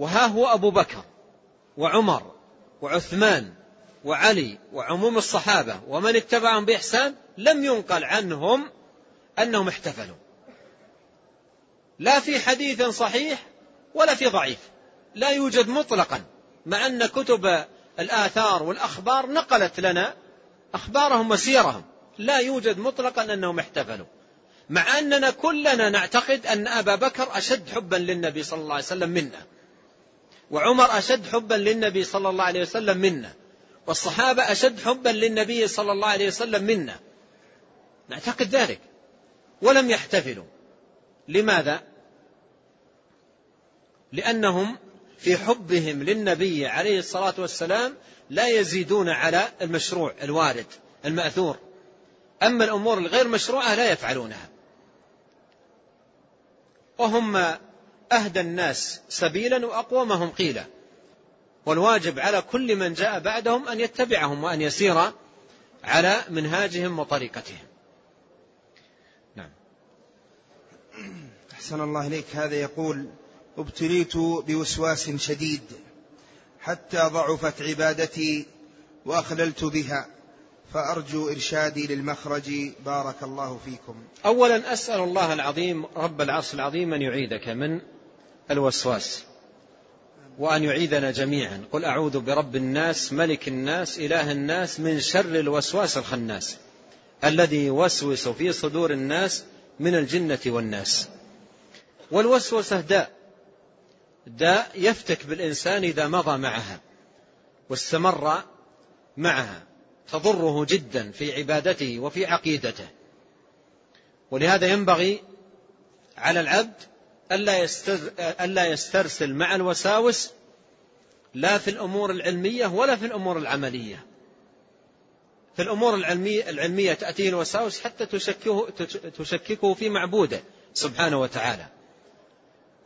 وها هو أبو بكر وعمر وعثمان وعلي وعموم الصحابة ومن اتبعهم بإحسان لم ينقل عنهم أنهم احتفلوا. لا في حديث صحيح ولا في ضعيف. لا يوجد مطلقا مع أن كتب الآثار والأخبار نقلت لنا أخبارهم وسيرهم. لا يوجد مطلقا أنهم احتفلوا. مع أننا كلنا نعتقد أن أبا بكر أشد حبا للنبي صلى الله عليه وسلم منا. وعمر أشد حبا للنبي صلى الله عليه وسلم منا والصحابة أشد حبا للنبي صلى الله عليه وسلم منا. نعتقد ذلك. ولم يحتفلوا. لماذا؟ لأنهم في حبهم للنبي عليه الصلاة والسلام لا يزيدون على المشروع الوارد المأثور. أما الأمور الغير مشروعة لا يفعلونها. وهم أهدى الناس سبيلا وأقومهم قيلا. والواجب على كل من جاء بعدهم أن يتبعهم وأن يسير على منهاجهم وطريقتهم. نعم. أحسن الله إليك. هذا يقول ابتليت بوسواس شديد حتى ضعفت عبادتي وأخللت بها فأرجو إرشادي للمخرج. بارك الله فيكم. أولا أسأل الله العظيم رب العرش العظيم أن يعيدك من الوسواس وأن يعيذنا جميعا. قل أعوذ برب الناس ملك الناس إله الناس من شر الوسواس الخناس الذي يوسوس في صدور الناس من الجنة والناس. والوسوسة داء. داء يفتك بالإنسان إذا مضى معها واستمر معها تضره جدا في عبادته وفي عقيدته. ولهذا ينبغي على العبد ألا يسترسل مع الوساوس لا في الأمور العلمية ولا في الأمور العملية. في الأمور العلمية, العلمية تأتيه الوساوس حتى تشككه, تشككه في معبوده سبحانه وتعالى.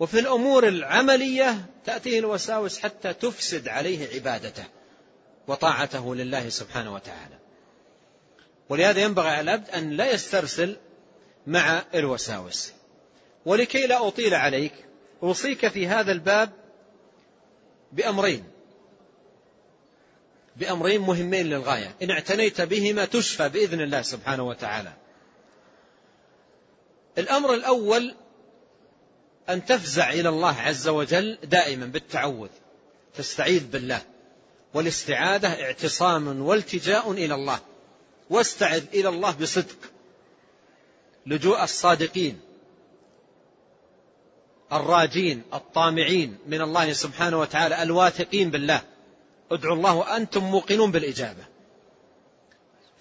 وفي الأمور العملية تأتيه الوساوس حتى تفسد عليه عبادته وطاعته لله سبحانه وتعالى. ولهذا ينبغي على العبد أن لا يسترسل مع الوساوس. ولكي لا أطيل عليك أوصيك في هذا الباب بأمرين. بأمرين مهمين للغاية. إن اعتنيت بهما تشفى بإذن الله سبحانه وتعالى. الأمر الأول أن تفزع إلى الله عز وجل دائما بالتعوذ تستعيذ بالله والاستعاذة اعتصام والتجاء إلى الله واستعذ إلى الله بصدق لجوء الصادقين. الراجين الطامعين من الله سبحانه وتعالى الواثقين بالله. ادعوا الله وأنتم موقنون بالإجابة.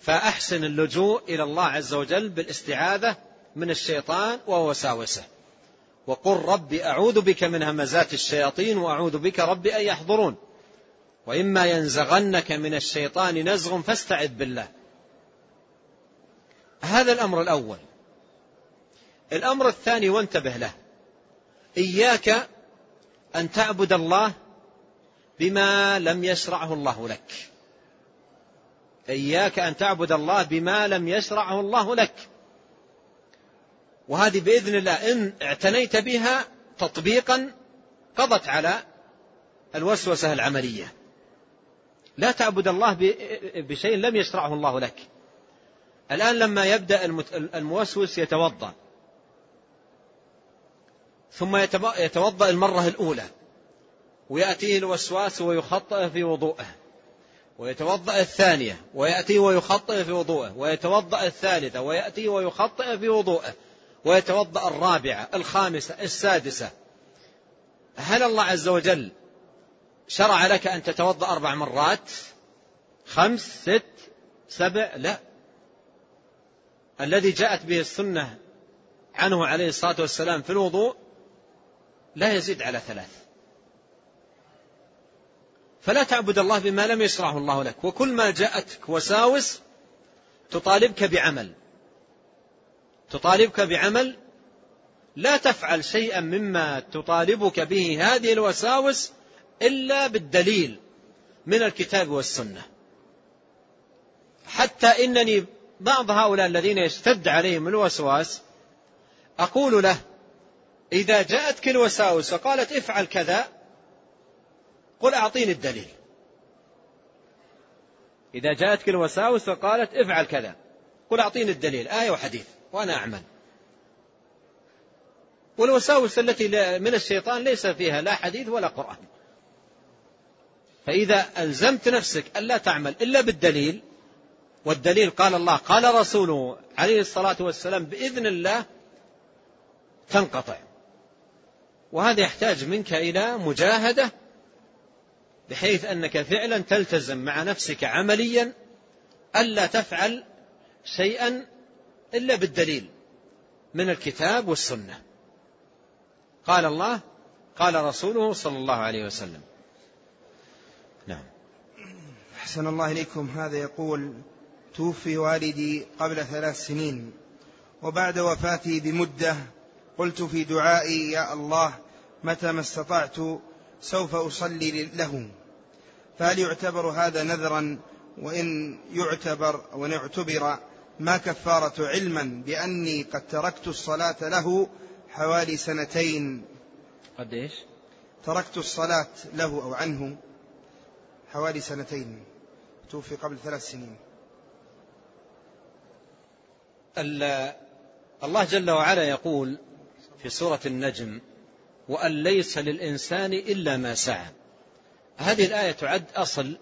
فأحسن اللجوء إلى الله عز وجل بالاستعاذة من الشيطان ووساوسه وقل رب أعوذ بك من همزات الشياطين وأعوذ بك رب أن يحضرون. وإما ينزغنك من الشيطان نزغ فاستعذ بالله. هذا الأمر الأول. الأمر الثاني وانتبه له. إياك أن تعبد الله بما لم يشرعه الله لك. إياك أن تعبد الله بما لم يشرعه الله لك. وهذه بإذن الله إن اعتنيت بها تطبيقا قضت على الوسوسة العملية. لا تعبد الله بشيء لم يشرعه الله لك. الآن لما يبدأ الموسوس يتوضأ. ثم يتوضأ المرة الأولى ويأتيه الوسواس ويخطئ في وضوءه ويتوضأ الثانية ويأتي ويخطئ في وضوءه ويتوضأ الثالثة ويأتي ويخطئ في وضوءه ويتوضأ الرابعة الخامسة السادسة. هل الله عز وجل شرع لك أن تتوضأ أربع مرات؟ خمس ست سبع؟ لا. الذي جاءت به السنة عنه عليه الصلاة والسلام في الوضوء لا يزيد على ثلاث. فلا تعبد الله بما لم يشرعه الله لك وكل ما جاءتك وساوس تطالبك بعمل. تطالبك بعمل لا تفعل شيئا مما تطالبك به هذه الوساوس إلا بالدليل من الكتاب والسنة. حتى إنني بعض هؤلاء الذين يشتد عليهم الوسواس أقول له إذا جاءتك الوساوس وقالت افعل كذا قل أعطيني الدليل. إذا جاءتك الوساوس وقالت افعل كذا قل أعطيني الدليل آية وحديث وأنا أعمل. والوساوس التي من الشيطان ليس فيها لا حديث ولا قرآن. فإذا ألزمت نفسك ألا تعمل إلا بالدليل والدليل قال الله قال رسوله عليه الصلاة والسلام بإذن الله تنقطع. وهذا يحتاج منك إلى مجاهدة بحيث أنك فعلا تلتزم مع نفسك عمليا ألا تفعل شيئا إلا بالدليل من الكتاب والسنة. قال الله قال رسوله صلى الله عليه وسلم. نعم. أحسن الله إليكم. هذا يقول توفي والدي قبل ثلاث سنين وبعد وفاته بمدة قلت في دعائي يا الله متى ما استطعت سوف أصلي له. فهل يعتبر هذا نذرا؟ وإن يعتبر وإن اعتبر ما كفارة علما بأني قد تركت الصلاة له حوالي سنتين. قد إيش تركت الصلاة له أو عنه حوالي سنتين. توفي قبل ثلاث سنين. الله جل وعلا يقول في سورة النجم وأن ليس للإنسان إلا ما سعى. هذه الآية تعد أصل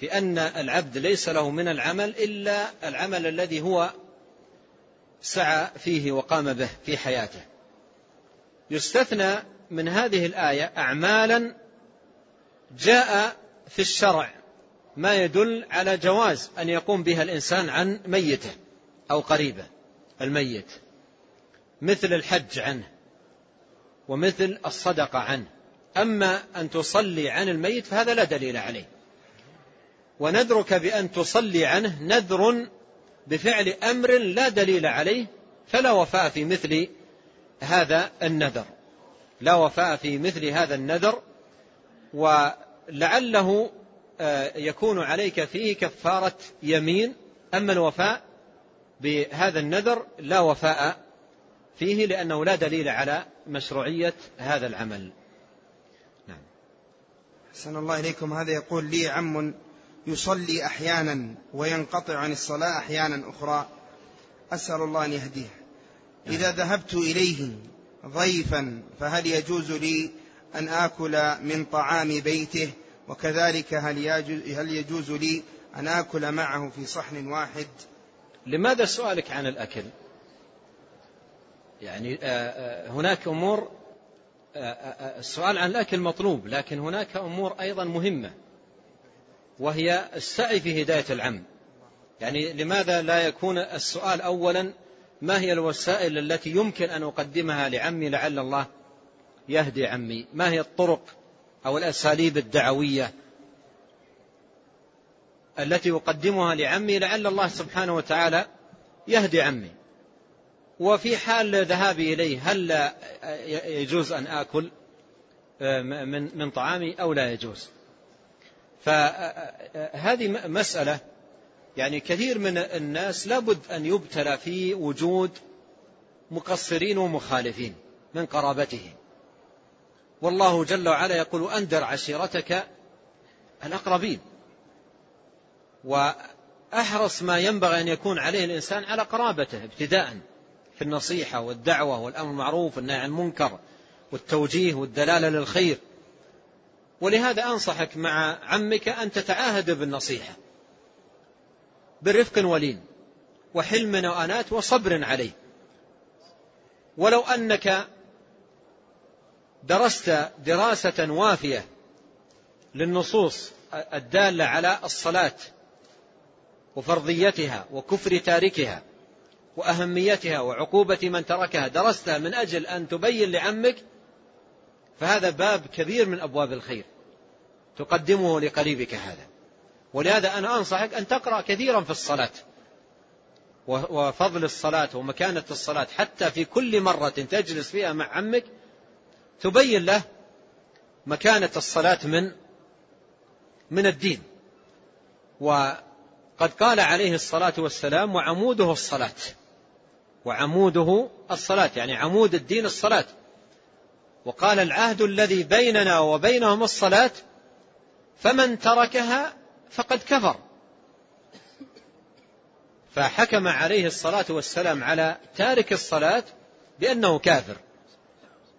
في أن العبد ليس له من العمل إلا العمل الذي هو سعى فيه وقام به في حياته. يستثنى من هذه الآية أعمالا جاء في الشرع ما يدل على جواز أن يقوم بها الإنسان عن ميته أو قريبه الميت. مثل الحج عنه ومثل الصدقة عنه. أما أن تصلي عن الميت فهذا لا دليل عليه. ونذرك بأن تصلي عنه نذر بفعل أمر لا دليل عليه فلا وفاء في مثل هذا النذر. لا وفاء في مثل هذا النذر ولعله آه، يكون عليك فيه كفارة يمين. أما الوفاء بهذا النذر لا وفاء فيه لأنه لا دليل على مشروعية هذا العمل. نعم. حسن الله إليكم. هذا يقول لي عم يصلي أحيانا وينقطع عن الصلاة أحيانا أخرى. أسأل الله أن يهديه. إذا ذهبت إليه ضيفا فهل يجوز لي أن آكل من طعام بيته؟ وكذلك هل يجوز لي أن آكل معه في صحن واحد؟ لماذا سؤالك عن الأكل؟ يعني آه، آه، هناك أمور آه، السؤال عن الأكل مطلوب لكن هناك أمور أيضا مهمة وهي السعي في هداية العم. يعني لماذا لا يكون السؤال أولا ما هي الوسائل التي يمكن أن أقدمها لعمي لعل الله يهدي عمي؟ ما هي الطرق أو الأساليب الدعوية التي أقدمها لعمي لعل الله سبحانه وتعالى يهدي عمي؟ وفي حال ذهابي إليه هل يجوز أن آكل؟ آه، من من طعامي أو لا يجوز؟ فهذه مسألة يعني كثير من الناس لابد أن يبتلى في وجود مقصرين ومخالفين من قرابته. والله جل وعلا يقول أنذر عشيرتك الأقربين. وأحرص ما ينبغي أن يكون عليه الإنسان على قرابته ابتداء. في النصيحة والدعوة والأمر المعروف والنهي عن المنكر والتوجيه والدلالة للخير. ولهذا أنصحك مع عمك أن تتعاهد بالنصيحة برفق ولين وحلم وأنات وصبر عليه. ولو أنك درست دراسة وافية للنصوص الدالة على الصلاة وفرضيتها وكفر تاركها وأهميتها وعقوبة من تركها. درستها من أجل أن تبين لعمك فهذا باب كبير من أبواب الخير تقدمه لقريبك هذا. ولهذا أنا أنصحك أن تقرأ كثيرا في الصلاة وفضل الصلاة ومكانة الصلاة حتى في كل مرة تجلس فيها مع عمك تبين له مكانة الصلاة من من الدين. وقد قال عليه الصلاة والسلام وعموده الصلاة. وعموده الصلاة يعني عمود الدين الصلاة. وقال العهد الذي بيننا وبينهم الصلاة فمن تركها فقد كفر. فحكم عليه الصلاة والسلام على تارك الصلاة بأنه كافر.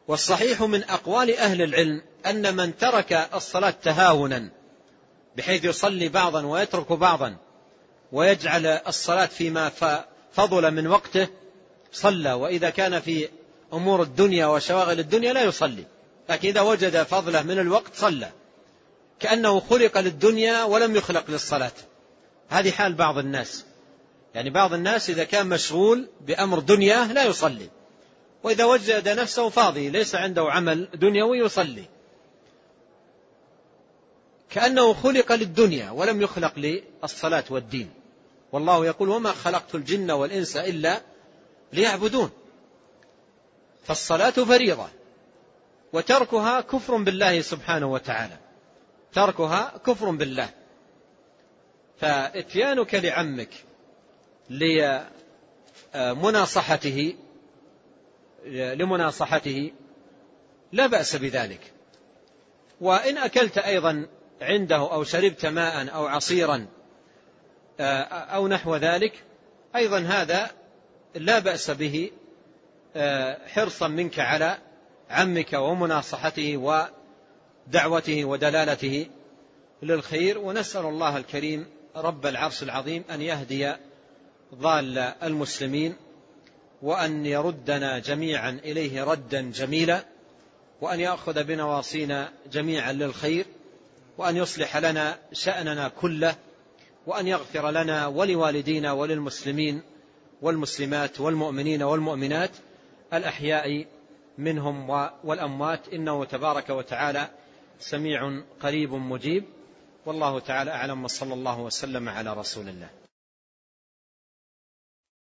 والصحيح من أقوال أهل العلم أن من ترك الصلاة تهاونا بحيث يصلي بعضا ويترك بعضا ويجعل الصلاة فيما فضل من وقته صلى وإذا كان في أمور الدنيا وشواغل الدنيا لا يصلي. لكن إذا وجد فضلة من الوقت صلى. كأنه خلق للدنيا ولم يخلق للصلاة. هذه حال بعض الناس. يعني بعض الناس إذا كان مشغول بأمر دنيا لا يصلي. وإذا وجد نفسه فاضي ليس عنده عمل دنيوي يصلي. كأنه خلق للدنيا ولم يخلق للصلاة والدين. والله يقول وما خلقت الجن والإنس إلا ليعبدون. فالصلاة فريضة. وتركها كفر بالله سبحانه وتعالى. تركها كفر بالله. فإتيانك لعمك لمناصحته لمناصحته لا بأس بذلك. وإن أكلت أيضا عنده أو شربت ماء أو عصيرا آه، أو نحو ذلك أيضا هذا لا بأس به آه، حرصا منك على عمك ومناصحته ودعوته ودلالته للخير. ونسأل الله الكريم رب العرش العظيم أن يهدي ضال المسلمين وأن يردنا جميعا إليه ردا جميلا وأن يأخذ بنواصينا جميعا للخير وأن يصلح لنا شأننا كله وأن يغفر لنا ولوالدينا وللمسلمين والمسلمات والمؤمنين والمؤمنات الأحياء منهم والأموات. إنه تبارك وتعالى سميع قريب مجيب. والله تعالى أعلم. وصلى الله وسلم على رسول الله.